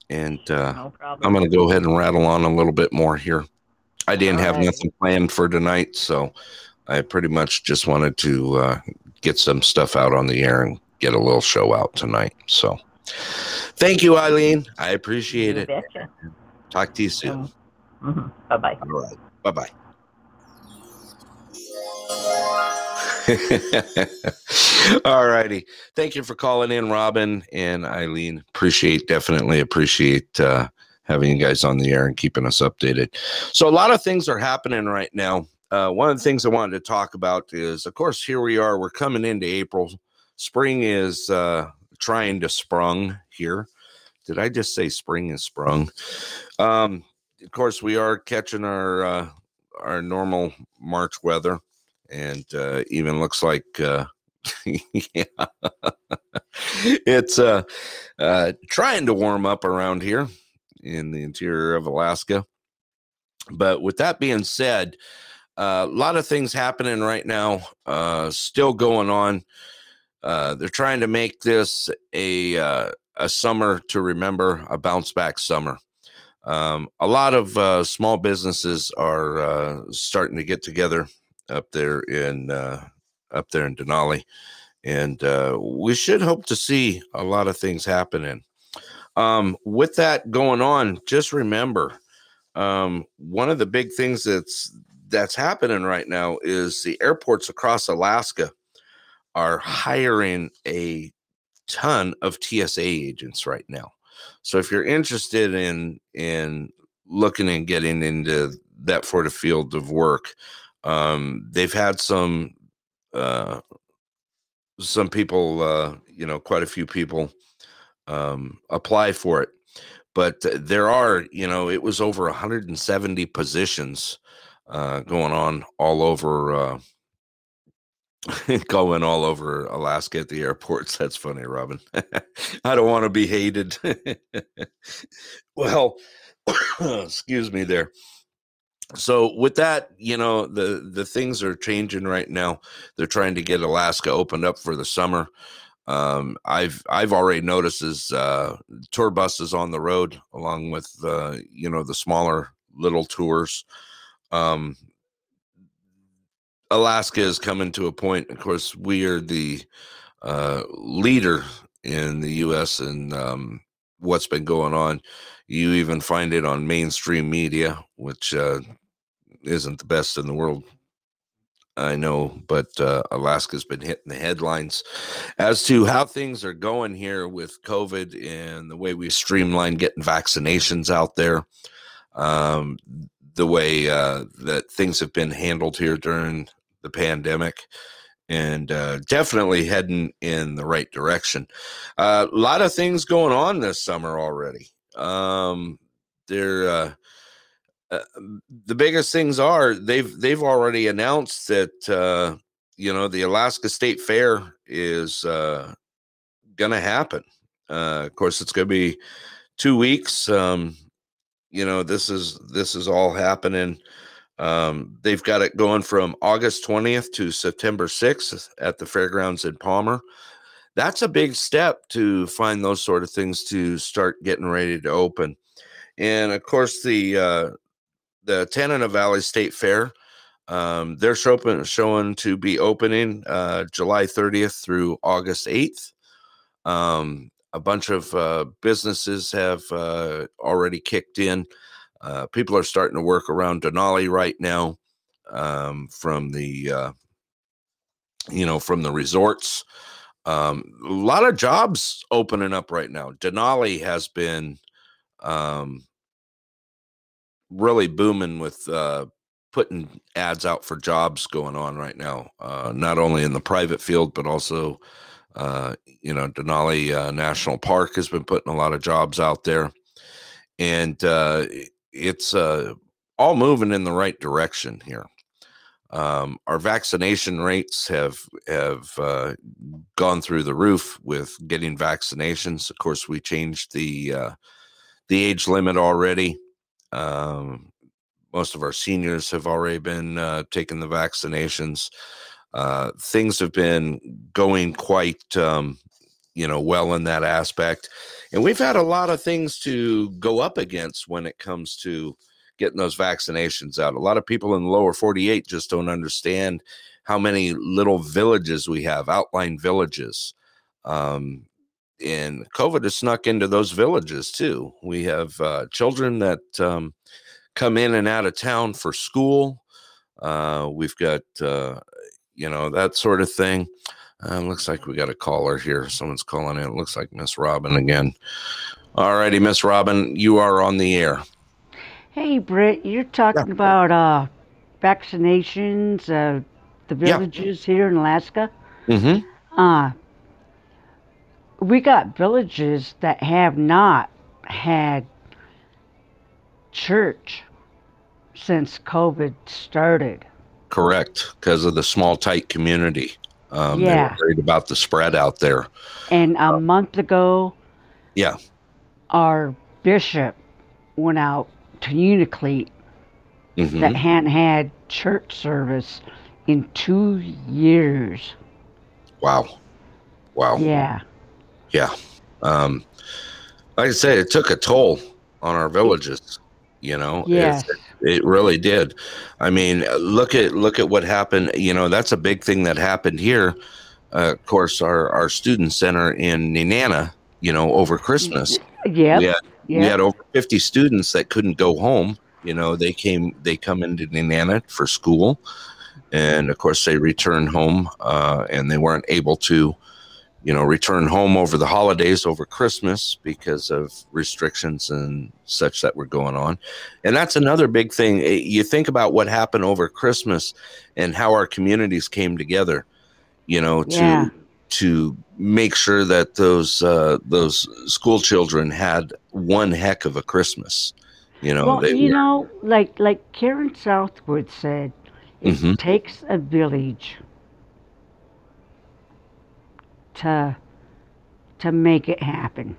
and uh, no. I'm going to go ahead and rattle on a little bit more here. I didn't have Alright. nothing planned for tonight, so I pretty much just wanted to uh, get some stuff out on the air and get a little show out tonight. So thank you, Eileen. I appreciate you it. betcha. Talk to you soon. hmm Bye bye. All right. Bye bye. <laughs> All righty. Thank you for calling in, Robin and Eileen. Appreciate, definitely appreciate uh, having you guys on the air and keeping us updated. So, a lot of things are happening right now. Uh, one of the things I wanted to talk about is, of course, here we are. We're coming into April. Spring is uh, trying to sprung here. Did I just say spring is sprung? Um, of course, we are catching our uh, our normal March weather, and uh, even looks like uh, <laughs> yeah, it's uh, uh, trying to warm up around here in the interior of Alaska. But with that being said, uh, a lot of things happening right now, uh, still going on. Uh, they're trying to make this a uh, a summer to remember, a bounce back summer. Um, a lot of uh, small businesses are uh, starting to get together up there in uh, up there in Denali, and uh, we should hope to see a lot of things happening. Um, with that going on, just remember um, one of the big things that's that's happening right now is the airports across Alaska are hiring a ton of TSA agents right now. So if you're interested in in looking and getting into that sort of field of work, um, they've had some uh, some people, uh, you know, quite a few people um, apply for it. But there are, you know, it was over 170 positions uh, going on all over. Uh, <laughs> going all over Alaska at the airports. <laughs> That's funny, Robin. <laughs> I don't want to be hated. well, <coughs> Excuse me there. So with that, you know, the the things are changing right now. They're trying to get Alaska opened up for the summer. Um, I've I've already noticed is uh, tour buses on the road, along with uh, you know the smaller little tours. Um, Alaska is coming to a point. Of course, we are the uh, leader in the U.S. and um, what's been going on. You even find it on mainstream media, which uh, isn't the best in the world. I know, but uh, Alaska's been hitting the headlines as to how things are going here with COVID and the way we streamline getting vaccinations out there. Um, the way uh, that things have been handled here during the pandemic and uh, definitely heading in the right direction. A uh, lot of things going on this summer already. Um, there, uh, the biggest things are they've they've already announced that uh, you know the Alaska State Fair is uh, going to happen. Uh, of course, it's going to be two weeks. Um, you know, this is this is all happening um, they've got it going from August 20th to September 6th at the fairgrounds in Palmer. That's a big step to find those sort of things to start getting ready to open. And of course, the uh, the Tanana Valley State Fair, um, they're showing, to be opening uh, July 30th through August 8th. Um, a bunch of uh, businesses have uh, already kicked in. Uh, people are starting to work around Denali right now um, from the uh, you know from the resorts. Um, a lot of jobs opening up right now. Denali has been um, really booming with uh, putting ads out for jobs going on right now, uh, not only in the private field but also. Uh, you know, Denali uh, National Park has been putting a lot of jobs out there, and uh, it's uh, all moving in the right direction here. Um, our vaccination rates have have uh, gone through the roof with getting vaccinations. Of course, we changed the uh, the age limit already. Um, most of our seniors have already been uh, taking the vaccinations. Uh, things have been going quite um, you know, well in that aspect. And we've had a lot of things to go up against when it comes to getting those vaccinations out. A lot of people in the lower 48 just don't understand how many little villages we have, outlying villages. Um, and COVID has snuck into those villages too. We have uh, children that um, come in and out of town for school. Uh, we've got, uh, you know, that sort of thing. Uh, looks like we got a caller here. Someone's calling in. It looks like Miss Robin again. All righty, Miss Robin, you are on the air. Hey, Britt, you're talking yeah. about uh, vaccinations, uh, the villages yeah. here in Alaska. Mm-hmm. Uh, we got villages that have not had church since COVID started. Correct, because of the small, tight community. Um, yeah. They were worried about the spread out there. And a uh, month ago, yeah, our bishop went out to Unalakleet mm-hmm. that hadn't had church service in two years. Wow. Wow. Yeah. Yeah. Um, like I said, it took a toll on our villages. You know, yes. it, it really did. I mean, look at look at what happened. You know, that's a big thing that happened here. Uh, of course, our our student center in Nenana, you know, over Christmas. Yeah. We, we had over 50 students that couldn't go home. You know, they came they come into Nenana for school, and of course they return home, uh, and they weren't able to you know, return home over the holidays, over Christmas, because of restrictions and such that were going on. And that's another big thing. Eh, you think about what happened over Christmas and how our communities came together, you know, to yeah. to make sure that those uh, those school children had one heck of a Christmas. You know, well, you were, know, like like Karen Southwood said, it mm-hmm. takes a village to to make it happen.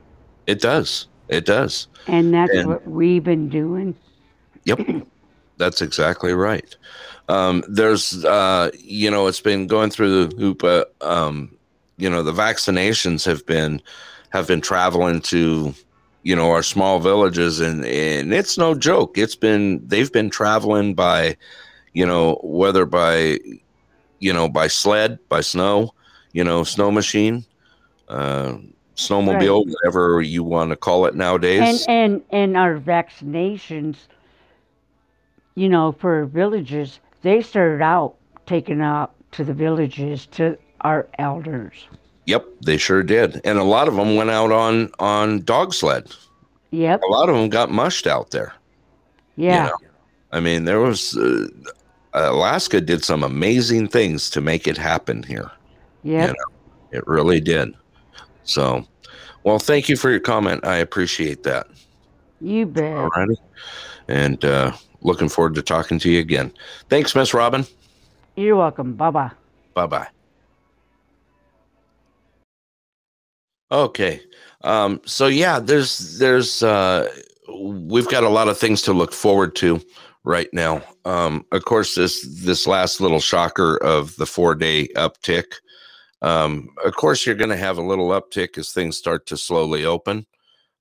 It does. It does. And that's And- what we've been doing. Yep, <clears throat> that's exactly right. Um, there's, uh, you know, it's been going through the hoop. Uh, um, you know, the vaccinations have been have been traveling to, you know, our small villages, and and it's no joke. It's been they've been traveling by, you know, whether by, you know, by sled, by snow, you know, snow machine, uh, snowmobile, whatever you want to call it nowadays. and and our vaccinations, you know, for villages, they started out taking out to the villages to our elders. Yep, they sure did, and a lot of them went out on on dog sled. Yep. A lot of them got mushed out there. Yeah. know, I mean, there was uh, Alaska did some amazing things to make it happen here. Yep. you It really did. So, well, thank you for your comment. I appreciate that. You bet. All righty, and uh, looking forward to talking to you again. Thanks, Miss Robin. You're welcome. Bye bye. Bye bye. Okay. Um, so yeah, there's there's uh we've got a lot of things to look forward to right now. Um, of course, this this last little shocker of the four day uptick. Um, of course, you're going to have a little uptick as things start to slowly open.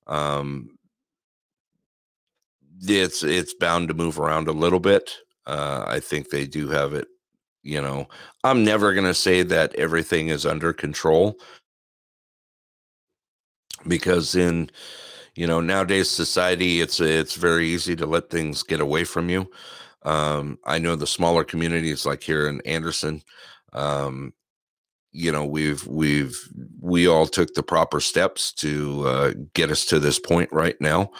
Um, it's it's bound to move around a little bit. Uh, I think they do have it. You know, I'm never going to say that everything is under control because in you know nowadays society it's it's very easy to let things get away from you um i know the smaller communities like here in anderson um you know we've we've we all took the proper steps to uh, get us to this point right now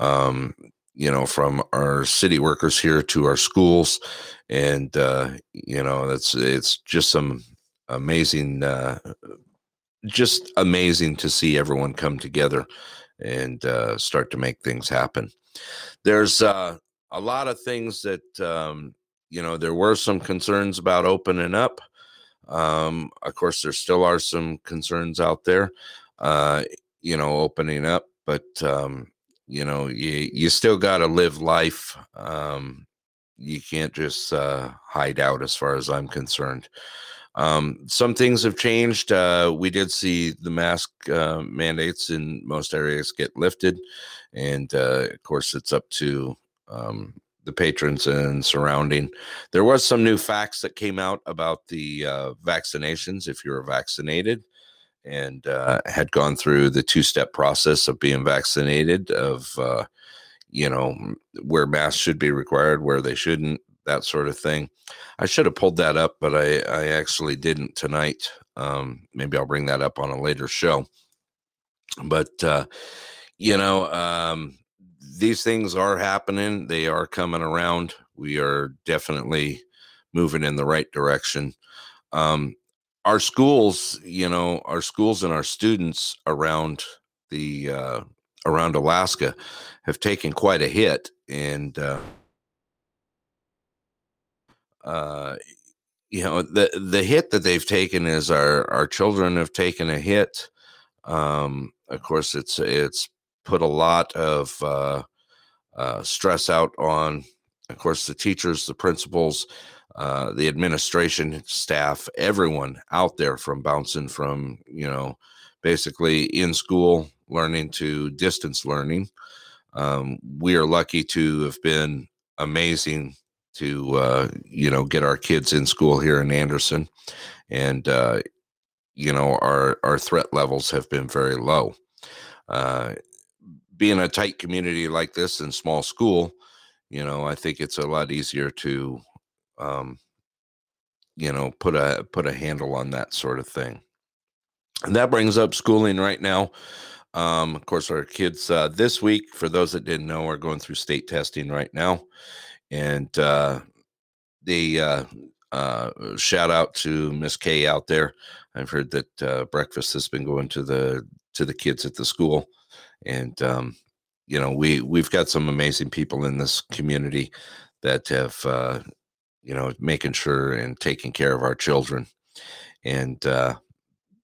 um you know from our city workers here to our schools and uh you know it's it's just some amazing uh just amazing to see everyone come together and uh, start to make things happen. There's uh, a lot of things that um, you know there were some concerns about opening up. Um, of course, there still are some concerns out there. Uh, you know, opening up, but um, you know, you you still got to live life. Um, you can't just uh, hide out, as far as I'm concerned. Um, some things have changed. Uh, we did see the mask uh, mandates in most areas get lifted, and uh, of course, it's up to um, the patrons and surrounding. There was some new facts that came out about the uh, vaccinations. If you were vaccinated and uh, had gone through the two-step process of being vaccinated, of uh, you know where masks should be required, where they shouldn't, that sort of thing. I should have pulled that up, but I, I actually didn't tonight. Um, maybe I'll bring that up on a later show. But, uh, you know, um, these things are happening, they are coming around. We are definitely moving in the right direction. Um, our schools, you know, our schools and our students around the uh, around Alaska have taken quite a hit, and uh, uh, you know the the hit that they've taken is our our children have taken a hit. Um, of course, it's it's put a lot of uh, uh, stress out on, of course, the teachers, the principals, uh, the administration staff, everyone out there from bouncing from you know basically in school learning to distance learning. Um, we are lucky to have been amazing to uh, you know get our kids in school here in Anderson, and uh, you know our our threat levels have been very low. Uh, being a tight community like this in small school, you know, I think it's a lot easier to, um, you know, put a put a handle on that sort of thing. And that brings up schooling right now. Um, of course, our kids uh, this week, for those that didn't know, are going through state testing right now and uh, the uh, uh, shout out to Miss K out there. I've heard that uh, breakfast has been going to the to the kids at the school, and um, you know we we've got some amazing people in this community that have uh, you know making sure and taking care of our children, and uh,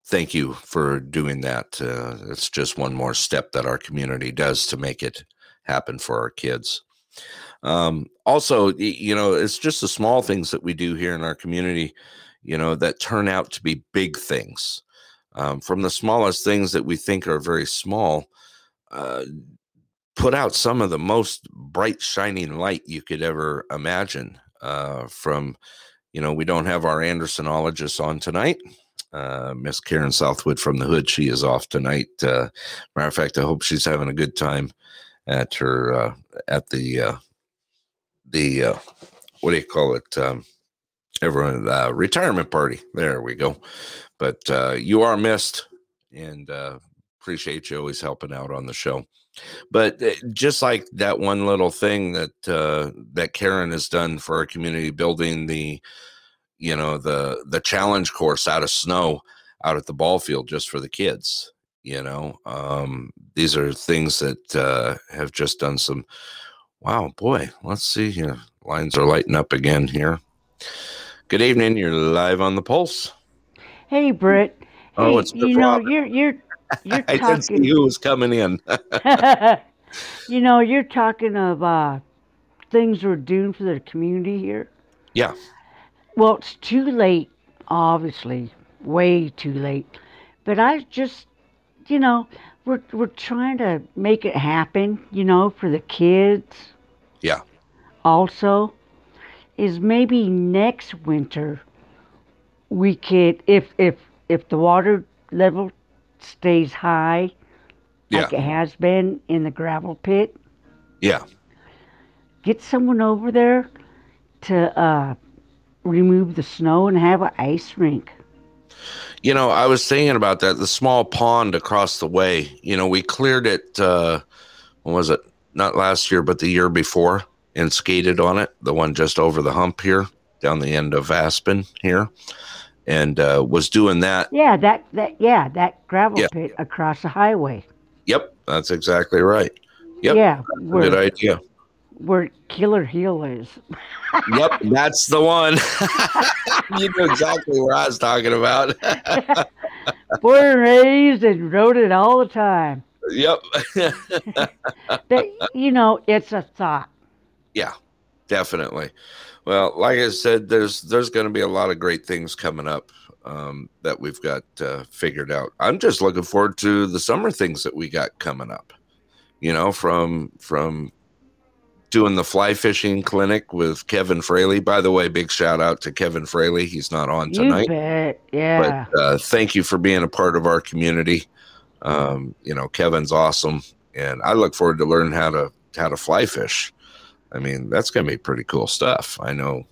thank you for doing that. Uh, it's just one more step that our community does to make it happen for our kids. Um, also, you know, it's just the small things that we do here in our community, you know, that turn out to be big things. Um, from the smallest things that we think are very small, uh, put out some of the most bright, shining light you could ever imagine. Uh, from, you know, we don't have our Andersonologist on tonight. Uh, Miss Karen Southwood from the Hood, she is off tonight. Uh, matter of fact, I hope she's having a good time at her uh, at the uh, the what do you call it? Um, everyone retirement party. There we go. But you are missed, and appreciate you always helping out on the show. But uh, just like that one little thing that uh, that Karen has done for our community, building the you know the the challenge course out of snow out at the ball field just for the kids. You know, um, these are things that uh, have just done some. Wow, boy, let's see here. Lines are lighting up again here. Good evening. You're live on the pulse. Hey, Britt. Oh, Hey, it's you know you're you're you're <laughs> I didn't see who was coming in. <laughs> <laughs> you know you're talking of uh, things we're doing for the community here. yeah, Well, it's too late, obviously, way too late. But I just, you know, we're we're trying to make it happen, you know, for the kids. Yeah. Also, is maybe next winter we could, if if if the water level stays high, like it has been in the gravel pit, yeah. get someone over there to uh, remove the snow and have an ice rink. You know, I was thinking about that. The small pond across the way. You know, we cleared it. Uh, when was it? Not last year, but the year before, and skated on it. The one just over the hump here, down the end of Aspen here, and uh, was doing that. Yeah, that that yeah, that gravel Yeah. pit across the highway. Yep, that's exactly right. Yep, Yeah, Good idea. where Killer Hill is. <laughs> Yep, that's the one. <laughs> you know exactly what I was talking about. <laughs> Born and raised and rode it all the time. yep. That you know, it's a thought. Yeah, definitely. Well, like I said, there's there's going to be a lot of great things coming up um, that we've got uh, figured out. I'm just looking forward to the summer things that we got coming up. You know, from from doing the fly fishing clinic with Kevin Fraley. By the way, big shout out to Kevin Fraley. He's not on tonight. Yeah. but uh, thank you for being a part of our community. Um, you know, Kevin's awesome, and I look forward to learning how to how to fly fish. I mean, that's going to be pretty cool stuff. I know,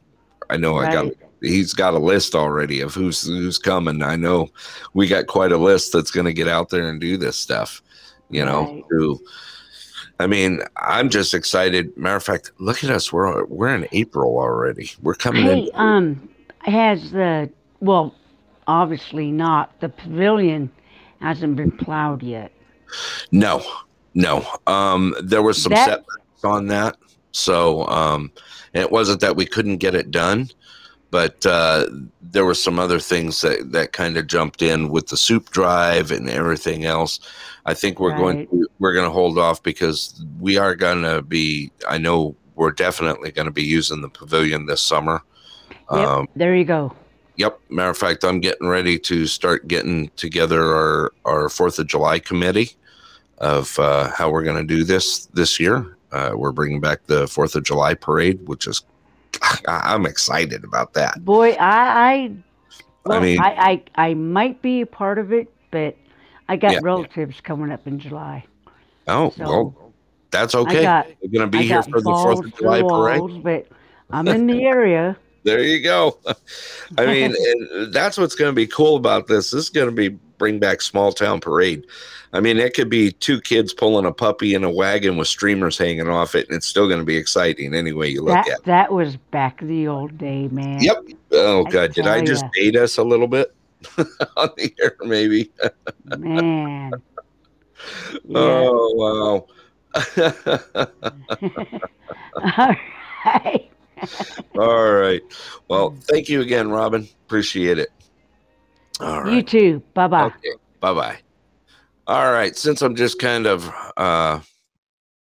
I know. I got he's got a list already of who's who's coming. I know we got quite a list that's going to get out there and do this stuff. You know, Right. to I mean, I'm just excited. Matter of fact, look at us. We're we're in April already. We're coming in. Hey, um, has the well, obviously not. The pavilion hasn't been plowed yet. No, no. Um, there was some That- setbacks on that, so um, it wasn't that we couldn't get it done, but uh, there were some other things that that kind of jumped in with the soup drive and everything else. I think we're going to, we're going to hold off because we are going to be. I know we're definitely going to be using the pavilion this summer. Yep. Um, there you go. Yep. Matter of fact, I'm getting ready to start getting together our our Fourth of July committee of uh, how we're going to do this this year. Uh, we're bringing back the Fourth of July parade, which is <laughs> I- I'm excited about that. Boy, I I well, I, mean- I, I might be a part of it, but I got Yeah. relatives coming up in July. Oh So well, that's okay. got- we're going to be I here for the Fourth of July the parade. but I'm in the <laughs> area. There you go. I mean, <laughs> that's what's going to be cool about this. This is going to be bring back small town parade. I mean, it could be two kids pulling a puppy in a wagon with streamers hanging off it, and it's still going to be exciting any way you look That at. it. that was back in the old day, man. Yep. Oh I God, did I just ya. date us a little bit <laughs> on the air? Maybe. Man. Yeah. <laughs> Oh wow. <laughs> All right. All right. Well, mm. thank you again, Robin. Appreciate it. All You too. Bye bye. Okay. Bye bye. All right. Since I'm just kind of, uh,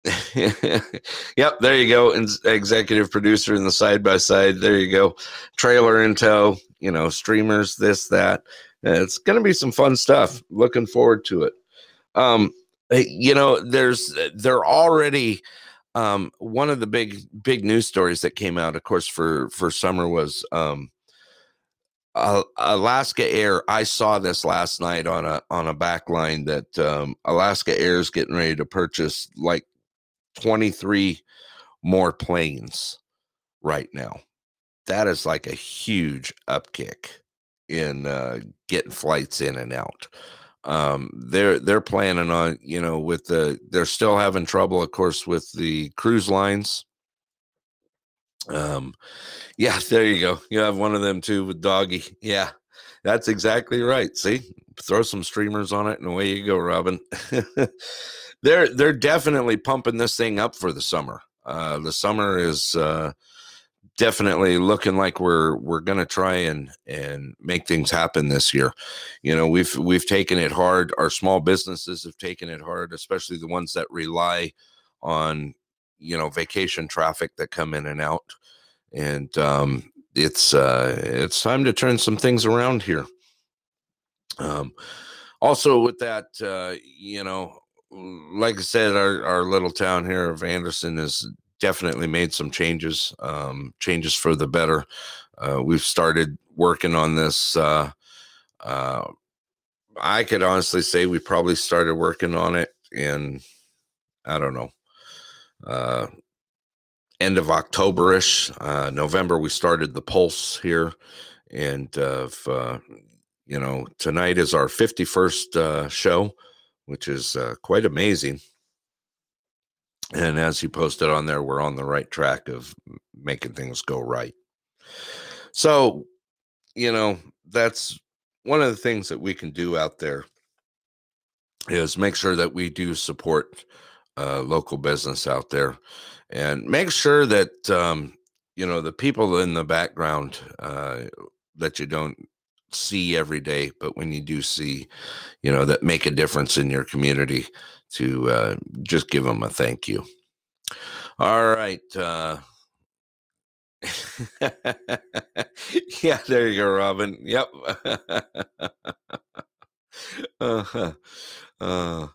<laughs> yep, there you go. Ins- Executive producer in the side by side. There you go. Trailer in tow, you know, streamers, this, that. It's going to be some fun stuff. Looking forward to it. Um, you know, there's, they're already, um, one of the big, big news stories that came out, of course, for, for summer was, um, uh, Alaska Air. I saw this last night on a on a back line that um, Alaska Air is getting ready to purchase like 23 more planes right now. That is like a huge upkick in uh, getting flights in and out. Um, they're they're planning on you know with the they're still having trouble, of course, with the cruise lines. Um, yeah, there you go. You have one of them too with doggy. Yeah, that's exactly right. See, throw some streamers on it, and away you go, Robin. <laughs> they're they're definitely pumping this thing up for the summer. Uh, the summer is uh, definitely looking like we're we're gonna try and and make things happen this year. You know, we've we've taken it hard. Our small businesses have taken it hard, especially the ones that rely on you know vacation traffic that come in and out and um, it's uh, it's time to turn some things around here. Um, also, with that, uh, you know, like I said, our our little town here of Anderson has definitely made some changes, um, changes for the better. Uh, we've started working on this. Uh, uh, I could honestly say we probably started working on it in, I don't know, uh, end of Octoberish, uh, November. We started the Pulse here, and uh, f- uh, you know tonight is our fifty first uh, show, which is uh, quite amazing. And as you posted on there, we're on the right track of making things go right. So, you know, that's one of the things that we can do out there is make sure that we do support uh, local business out there and make sure that um, you know the people in the background uh, that you don't see every day but when you do see you know that make a difference in your community to uh, just give them a thank you. All right uh, <laughs> yeah there you go robin. Yep. <laughs> Uh, uh,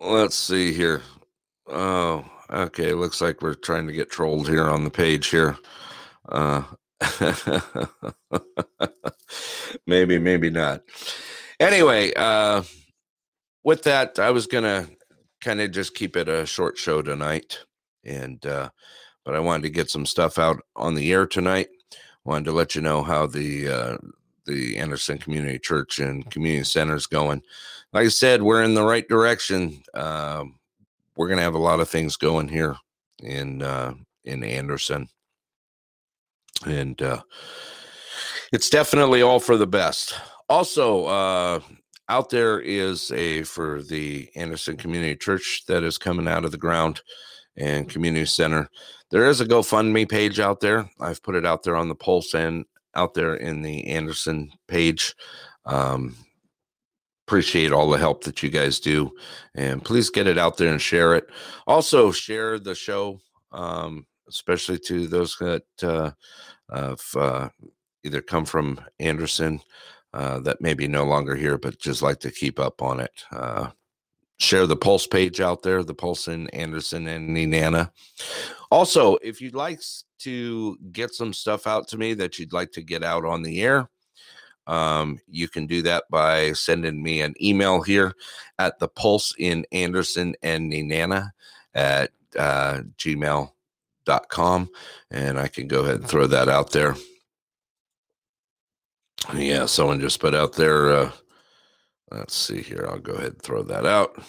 let's see here. Oh okay looks like we're trying to get trolled here on the page here. Uh <laughs> maybe maybe not. Anyway uh with that i was gonna kind of just keep it a short show tonight and uh but i wanted to get some stuff out on the air tonight. Wanted to let you know how the uh the anderson community church and community center is going. Like i said we're in the right direction. Um we're gonna have a lot of things going here in uh in anderson. And uh it's definitely all for the best. Also uh out there is a for the anderson community church that is coming out of the ground and community center there is a gofundme page out there. I've put it out there on the pulse and out there in the anderson page um appreciate all the help that you guys do and please get it out there and share it also share the show um especially to those that uh have uh, either come from Anderson uh, that may be no longer here, but just like to keep up on it. Uh, share the Pulse page out there, the Pulse in Anderson and Nenana. Also, if you'd like to get some stuff out to me that you'd like to get out on the air, um, you can do that by sending me an email here at the Pulse in Anderson and Nenana at uh, gmail.com and I can go ahead and throw that out there. Yeah, someone just put out there. Uh, let's see here. I'll go ahead and throw that out.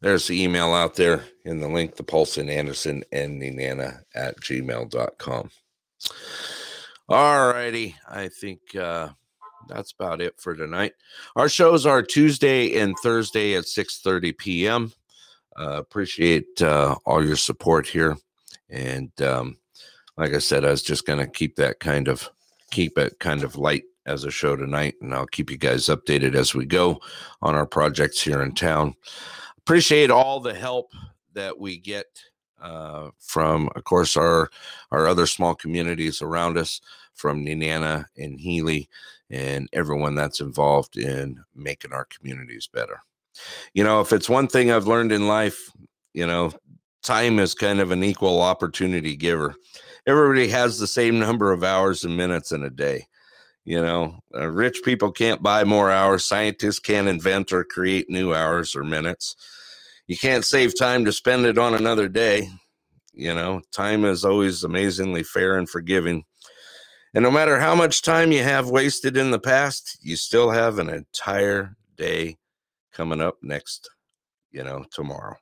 There's the email out there in the link, the Pulse in Anderson and Nenana at gmail.com. All righty. I think uh, that's about it for tonight. Our shows are Tuesday and Thursday at 6:30 p.m. Uh, appreciate uh, all your support here. And um, like I said, I was just going to keep that kind of keep it kind of light as a show tonight, and I'll keep you guys updated as we go on our projects here in town. Appreciate all the help that we get uh, from, of course, our our other small communities around us, from Nenana and Healy, and everyone that's involved in making our communities better. You know, if it's one thing I've learned in life, you know, time is kind of an equal opportunity giver. Everybody has the same number of hours and minutes in a day. You know, uh, rich people can't buy more hours. Scientists can't invent or create new hours or minutes. You can't save time to spend it on another day. You know, time is always amazingly fair and forgiving. And no matter how much time you have wasted in the past, you still have an entire day coming up next, you know, tomorrow.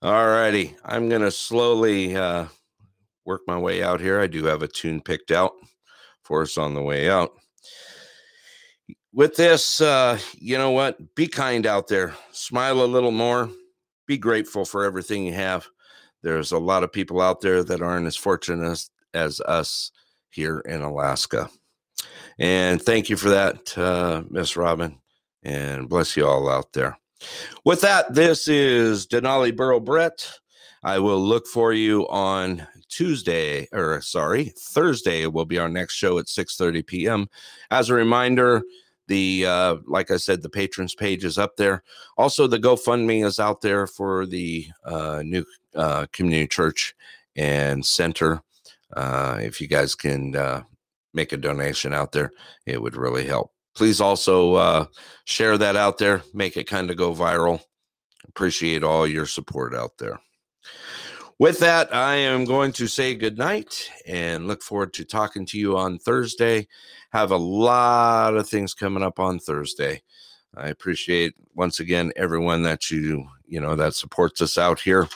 All righty. I'm going to slowly uh, work my way out here. I do have a tune picked out for us on the way out. With this, uh, you know what? Be kind out there. Smile a little more. Be grateful for everything you have. There's a lot of people out there that aren't as fortunate as us here in Alaska. And thank you for that, uh, Miss Robin. And bless you all out there. With that, this is Denali Borough Brett. I will look for you on Tuesday, or sorry, Thursday will be our next show at 6:30 p.m. As a reminder, the uh, like I said, the patrons page is up there. Also, the GoFundMe is out there for the uh, new uh, community church and center. Uh, if you guys can uh, make a donation out there, it would really help please also uh, share that out there, make it kind of go viral. Appreciate all your support out there. With that, I am going to say good night and look forward to talking to you on Thursday. Have a lot of things coming up on Thursday. I appreciate once again everyone that you you know that supports us out here.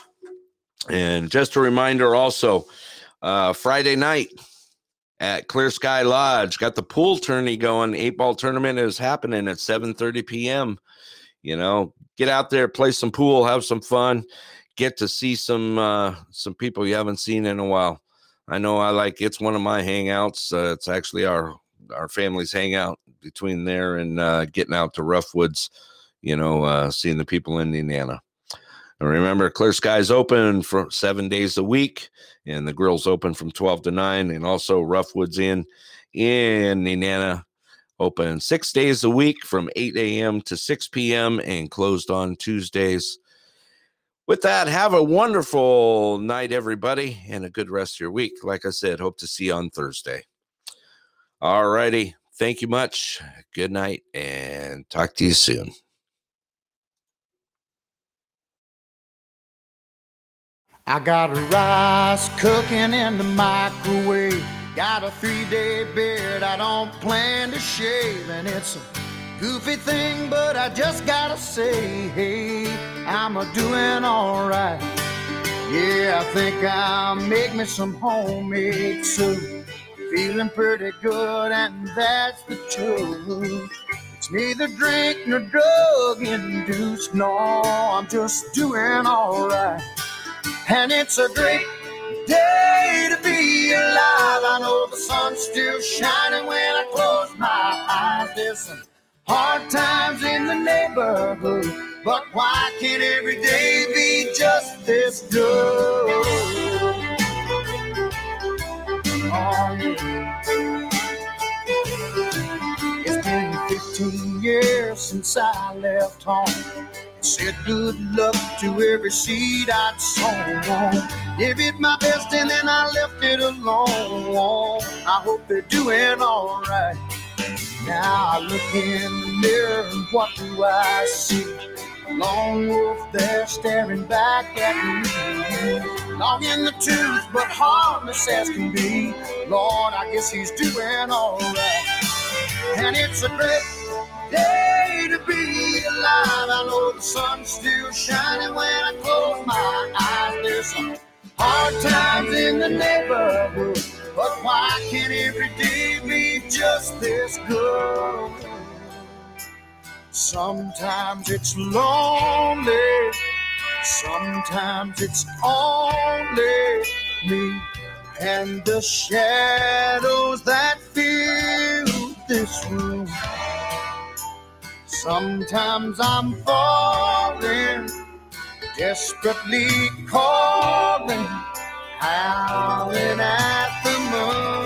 And just a reminder also, uh, Friday night, at Clear Sky Lodge. Got the pool tourney going. Eight ball tournament is happening at 7:30 p.m. You know, get out there, play some pool, have some fun, get to see some uh, some people you haven't seen in a while. I know I like it's one of my hangouts. Uh, it's actually our our family's hangout between there and uh, getting out to Roughwoods. You know, uh, seeing the people in Nenana. And remember, Clear Skies open for seven days a week, and the grill's open from 12 to 9. And also, Roughwoods Inn in Nenana open six days a week from 8 a.m. to 6 p.m. and closed on Tuesdays. With that, have a wonderful night, everybody, and a good rest of your week. Like I said, hope to see you on Thursday. All righty. Thank you much. Good night, and talk to you soon. I got a rice cooking in the microwave. Got a three day beard I don't plan to shave. And it's a goofy thing, but I just gotta say, hey, I'm a doing alright. Yeah, I think I'll make me some homemade soup. Feeling pretty good, and that's the truth. It's neither drink nor drug induced. No, I'm just doing alright and it's a great day to be alive. I know the sun's still shining when I close my eyes. Some hard times in the neighborhood, but why can't every day be just this good? Oh, yeah. It's been 15 years since I left home. Said good luck to every seed I'd sown. Gave it my best and then I left it alone. I hope they're doing alright. Now I look in the mirror and what do I see? A Lone wolf there staring back at me. Long in the tooth, but harmless as can be. Lord, I guess he's doing alright. And it's a great day to be alive. I know the sun's still shining when I close my eyes. There's some hard times in the neighborhood, but why can't every day be just this good? Sometimes it's lonely, sometimes it's only me and the shadows that fill this room. Sometimes I'm falling, desperately calling, howling at the moon.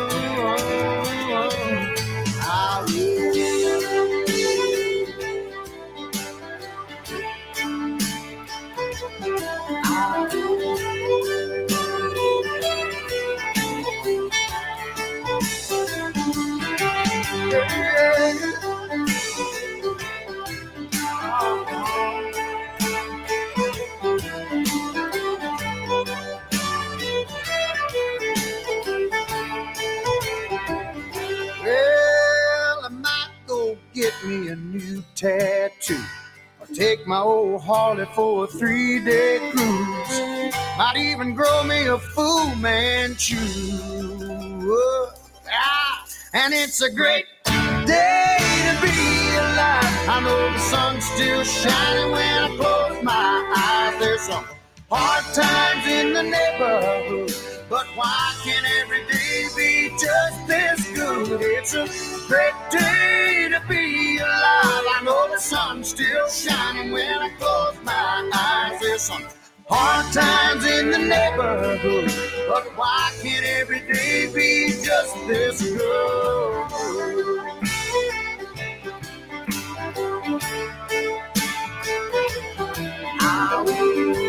Tattoo. Or take my old Harley for a three day cruise. Might even grow me a Fu Manchu. Ah, and it's a great day to be alive. I know the sun's still shining when I close my eyes. There's some Hard times in the neighborhood, but why can every day be just this good? It's a great day to be alive. I know the sun's still shining when I close my eyes. There's some hard times in the neighborhood, but why can every day be just this good? I will